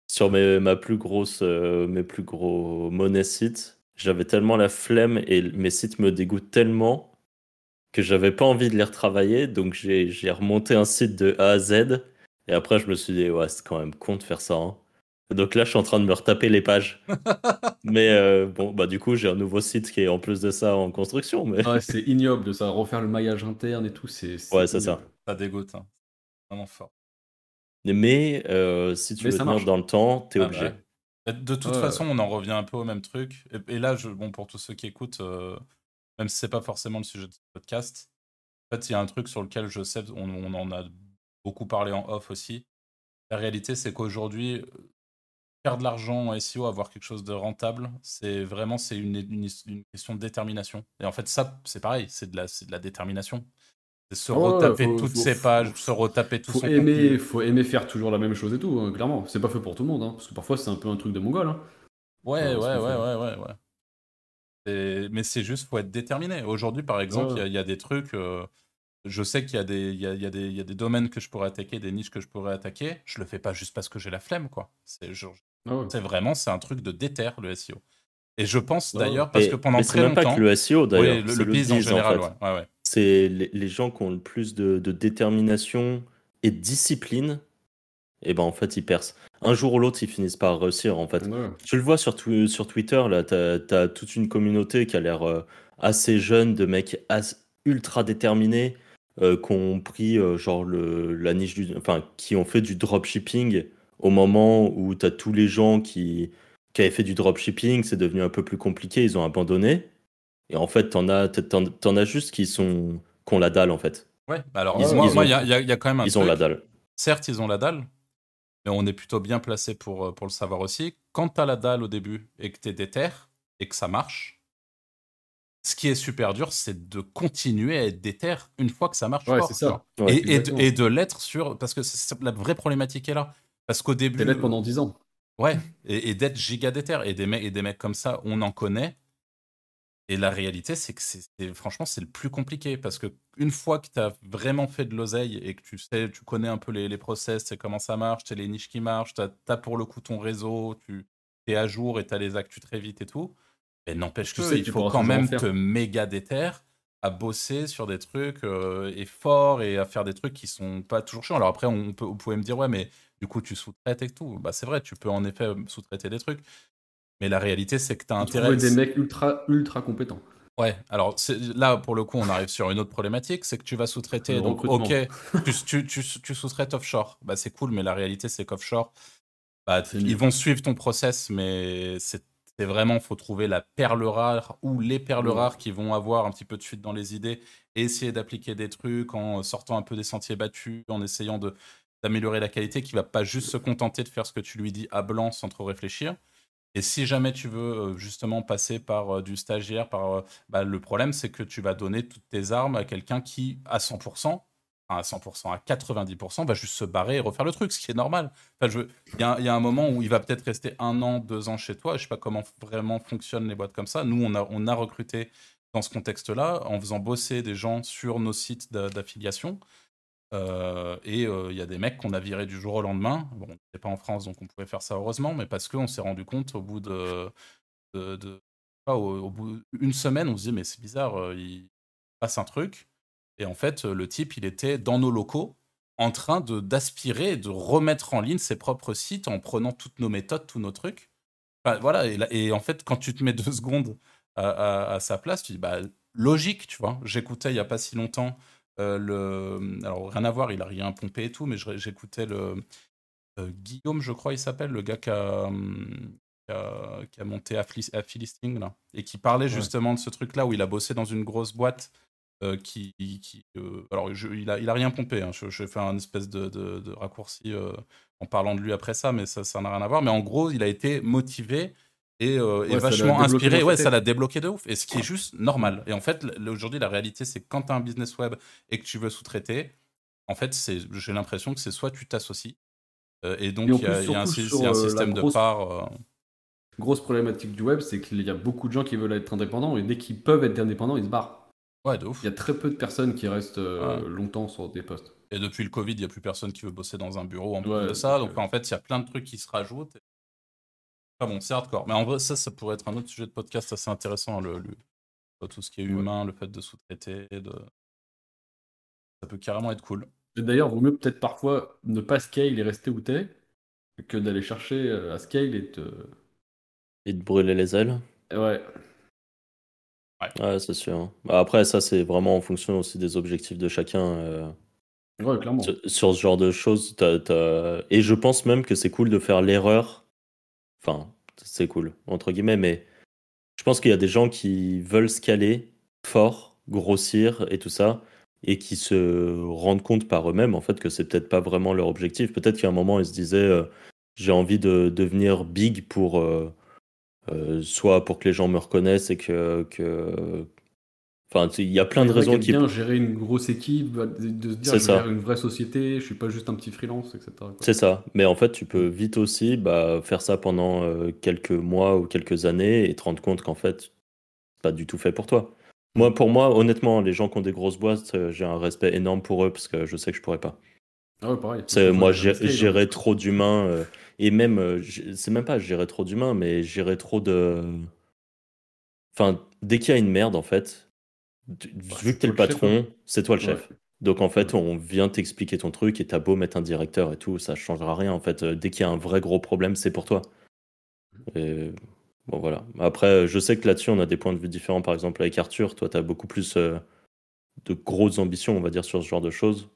sur mes, ma plus grosse, euh, mes plus gros monnaies sites, j'avais tellement la flemme et mes sites me dégoûtent tellement que j'avais pas envie de les retravailler, donc j'ai j'ai remonté un site de A à Z et après je me suis dit ouais c'est quand même con de faire ça. hein. Donc là je suis en train de me retaper les pages. Mais euh, bon bah du coup j'ai un nouveau site qui est en plus de ça en construction, mais Ouais, c'est ignoble de ça, refaire le maillage interne et tout, c'est. Ouais, c'est ça. Ça dégoûte. Hein. Vraiment fort. Mais euh, si tu Mais veux ça tenir marche. dans le temps, t'es Ah, obligé. bah, De toute Ouais. façon, on en revient un peu au même truc. Et, et là, je, bon, pour tous ceux qui écoutent, euh, même si c'est pas forcément le sujet de ce podcast, en fait, il y a un truc sur lequel je sais, on, on en a beaucoup parlé en off aussi. La réalité, c'est qu'aujourd'hui, euh, faire de l'argent en SEO, avoir quelque chose de rentable, c'est vraiment c'est une, une- une question de détermination. Et en fait, ça, c'est pareil, c'est de la, c'est de la détermination. Se Ouais, retaper faut- toutes faut- faut- pages, se retaper tout Faut son aimer, contenu. faut aimer faire toujours la même chose et tout, hein, clairement. C'est pas fait pour tout le monde, hein, parce que parfois c'est un peu un truc de mongol. Hein. Ouais, Ouais, ouais, ouais, ouais, ouais, Mais c'est juste, faut être déterminé. Aujourd'hui, par exemple, il y a- il y, a des trucs. euh, je sais qu'il y, a des- y, a, y, a des- il y a des domaines que je pourrais attaquer, des niches que je pourrais attaquer. Je le fais pas juste parce que j'ai la flemme, quoi. C'est Ah vraiment, c'est un truc de déter, le SEO. Et je pense d'ailleurs, parce Et- que pendant mais c'est très même longtemps. pas que le SEO d'ailleurs, oui, le, c'est le biz en général, fait. ouais. ouais, ouais. C'est les, les gens qui ont le plus de, de détermination et de discipline, et ben en fait ils percent. Un jour ou l'autre ils finissent par réussir en fait. Ouais. Tu le vois sur, tw- sur Twitter, là, t'as as toute une communauté qui a l'air euh, assez jeune, de mecs as- ultra déterminés, euh, qui ont pris euh, genre le, la niche du. Enfin, qui ont fait du dropshipping au moment où t'as tous les gens qui, qui avaient fait du dropshipping, c'est devenu un peu plus compliqué, ils ont abandonné. Et en fait, t'en as, t'en, t'en as juste qui sont qui ont la dalle en fait. Ouais, bah alors, Ils- moi, il y, a- y y quand même un Ils ont la dalle. Certes, ils ont la dalle, mais on est plutôt bien placé pour, euh, pour le savoir aussi. Quand tu as la dalle au début et que tu es déter et que ça marche, ce qui est super dur, c'est de continuer à être déter une fois que ça marche Ouais, fort. c'est ça. Ouais, et, et de, exactement. et de l'être sur. Parce que c'est- la vraie problématique est là. Parce qu'au début. T'es là pendant 10 ans. Ouais, et, et d'être giga déter. Et des, mecs, et des mecs comme ça, on en connaît. Et la réalité, c'est que c'est c'est- franchement, c'est le plus compliqué. Parce que une fois que tu as vraiment fait de l'oseille et que tu sais, tu connais un peu les, les process, tu sais comment ça marche, tu les niches qui marchent, tu as, pour le coup ton réseau, tu es à jour et tu as les actus très vite et tout. Mais n'empêche que que il faut quand même te méga déter à bosser sur des trucs euh, et fort et à faire des trucs qui sont pas toujours chiants. Alors après, on peut, vous pouvez me dire, ouais, mais du coup, tu sous-traites et tout. Bah, c'est vrai, tu peux en effet euh, sous-traiter des trucs. Mais la réalité, c'est que tu as intérêt. Trouver des mecs ultra, ultra compétents. Ouais, alors là, pour le coup, on arrive sur une autre problématique, c'est que tu vas sous-traiter. Donc, ok, tu, tu, tu, tu sous-traites offshore. Bah, c'est cool, mais la réalité, c'est qu'offshore, bah, ils vont suivre ton process, mais c'est c'est vraiment, faut trouver la perle rare ou les perles rares qui vont avoir un petit peu de fuite dans les idées et essayer d'appliquer des trucs en sortant un peu des sentiers battus, en essayant de d'améliorer la qualité, qui va pas juste se contenter de faire ce que tu lui dis à blanc sans trop réfléchir. Et si jamais tu veux euh, justement passer par euh, du stagiaire, par euh, bah, le problème, c'est que tu vas donner toutes tes armes à quelqu'un qui, à 100%, enfin, à 100%, à 90%, va juste se barrer et refaire le truc, ce qui est normal. Enfin, il y, a- y a un moment où il va peut-être rester un an, deux ans chez toi. Je sais pas comment vraiment fonctionnent les boîtes comme ça. Nous, on a, on a recruté dans ce contexte-là en faisant bosser des gens sur nos sites d'a- d'affiliation. Euh, et euh, il y a des mecs qu'on a virés du jour au lendemain. Bon, on n'était pas en France, donc on pouvait faire ça heureusement, mais parce qu'on s'est rendu compte au bout de, de, d'une semaine, on se dit mais c'est bizarre, euh, il passe un truc. Et en fait, le type, il était dans nos locaux, en train d'aspirer, et de remettre en ligne ses propres sites en prenant toutes nos méthodes, tous nos trucs. Voilà. Et, en fait, quand tu te mets deux secondes à, à- sa place, tu dis bah logique, tu vois. J'écoutais il y a pas si longtemps euh, le. Alors rien à voir, il a rien pompé et tout, mais j'écoutais le euh, Guillaume, je crois, il s'appelle, le gars qui a, qui a, qui a monté Affili- Affilisting, là, et qui parlait justement de ce truc-là où il a bossé dans une grosse boîte euh, qui. qui, euh, alors, je- il, a, il a rien pompé, hein, je, je fais un espèce de, de- de raccourci euh, en parlant de lui après ça, mais ça ça n'a rien à voir. Mais en gros, il a été motivé et, euh, Ouais, vachement inspiré. Ouais, ça l'a débloqué de ouf. Et ce qui est juste normal. Et en fait, aujourd'hui, la réalité, c'est que quand tu as un business web et que tu veux sous-traiter, en fait, j'ai l'impression que c'est soit tu t'associes, euh, et donc il y, y y a un euh, système de part. euh, Grosse problématique du web, c'est qu'il y a beaucoup de gens qui veulent être indépendants et dès qu'ils peuvent être indépendants, ils se barrent. Ouais, de ouf. Il y a très peu de personnes qui restent Ouais. longtemps sur des postes. Et depuis le Covid, il n'y a plus personne qui veut bosser dans un bureau en plus Ouais, de ça. donc, en fait, il y a plein de trucs qui se rajoutent. Ah bon, c'est hardcore. Mais en vrai, ça, ça pourrait être un autre sujet de podcast assez intéressant. Le, le- tout ce qui est humain, le fait de sous-traiter. De... Ça peut carrément être cool. D'ailleurs, vaut mieux peut-être parfois ne pas scale et rester où t'es que d'aller chercher euh, à scale et te. Et de brûler les ailes. Et Ouais, Ouais, c'est sûr. Bah, Après, ça, c'est vraiment en fonction aussi des objectifs de chacun. euh, ouais, clairement. sur, sur ce genre de choses. t'as- Et je pense même que c'est cool de faire l'erreur. Enfin, c'est cool, entre guillemets, mais je pense qu'il y a des gens qui veulent scaler fort, grossir et tout ça, et qui se rendent compte par eux-mêmes, en fait, que c'est peut-être pas vraiment leur objectif. Peut-être qu'à un moment, ils se disaient, euh, j'ai envie de devenir big pour. euh, euh, soit pour que les gens me reconnaissent et que... Enfin, il y a plein de raisons qui. bien gérer une grosse équipe, de se dire C'est je gère une vraie société, je suis pas juste un petit freelance, etc. C'est ça. Mais en fait, tu peux vite aussi bah, faire ça pendant euh, quelques mois ou quelques années et te rendre compte qu'en fait, c'est pas du tout fait pour toi. Moi, pour moi, honnêtement, les gens qui ont des grosses boîtes, euh, j'ai un respect énorme pour eux parce que je sais que je pourrais pas. Ah ouais, pareil. C'est, moi, gérer trop d'humains euh, et même, c'est même pas gérer trop d'humains, mais gérer trop de. Enfin, dès qu'il y a une merde, en fait, tu- Bah, vu que t'es le patron, c'est toi le chef. Ouais. Donc en fait, on vient t'expliquer ton truc et t'as beau mettre un directeur et tout, ça changera rien en fait. Euh, Dès qu'il y a un vrai gros problème, c'est pour toi. Et bon voilà. Après, je sais que là-dessus, on a des points de vue différents. Par exemple, avec Arthur, toi, t'as beaucoup plus euh, de grosses ambitions, on va dire, sur ce genre de choses.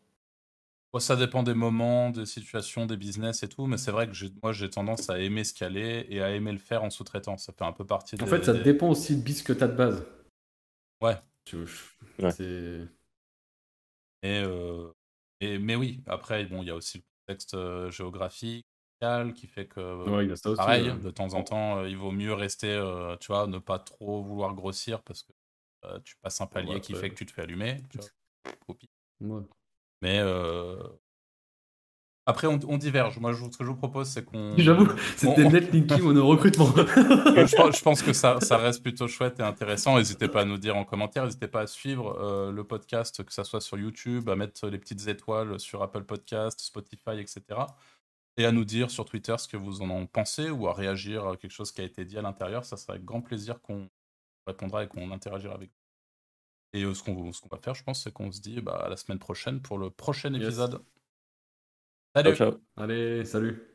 Bon, ça dépend des moments, des situations, des business et tout, mais c'est vrai que moi j'ai tendance à aimer scaler et à aimer le faire en sous-traitant. Ça fait un peu partie En des- fait, ça des- dépend aussi de bis que t'as de base. Ouais. Tu Ouais. C'est. Et, euh, et- mais oui, après, bon, il y a aussi le contexte euh, géographique qui fait que, Ouais, il y a ça aussi. pareil, euh. de temps en temps, euh, il vaut mieux rester, euh, tu vois, ne pas trop vouloir grossir parce que tu passes un palier qui fait que tu te fais allumer. Tu. Mais après, on, diverge. Moi, ce que je vous propose, c'est qu'on. J'avoue, c'était net Linky mon recrutement. je, pense que ça, ça, reste plutôt chouette et intéressant. N'hésitez pas à nous dire en commentaire. N'hésitez pas à suivre euh, le podcast, que ce soit sur YouTube, à mettre les petites étoiles sur Apple Podcast, Spotify, etc. Et à nous dire sur Twitter ce que vous en pensez ou à réagir à quelque chose qui a été dit à l'intérieur. Ça sera avec grand plaisir qu'on répondra et qu'on interagira avec vous. Et euh, ce qu'on va faire, je pense, c'est qu'on se dit bah, à la semaine prochaine pour le prochain épisode. Salut. Ciao, Allez, salut.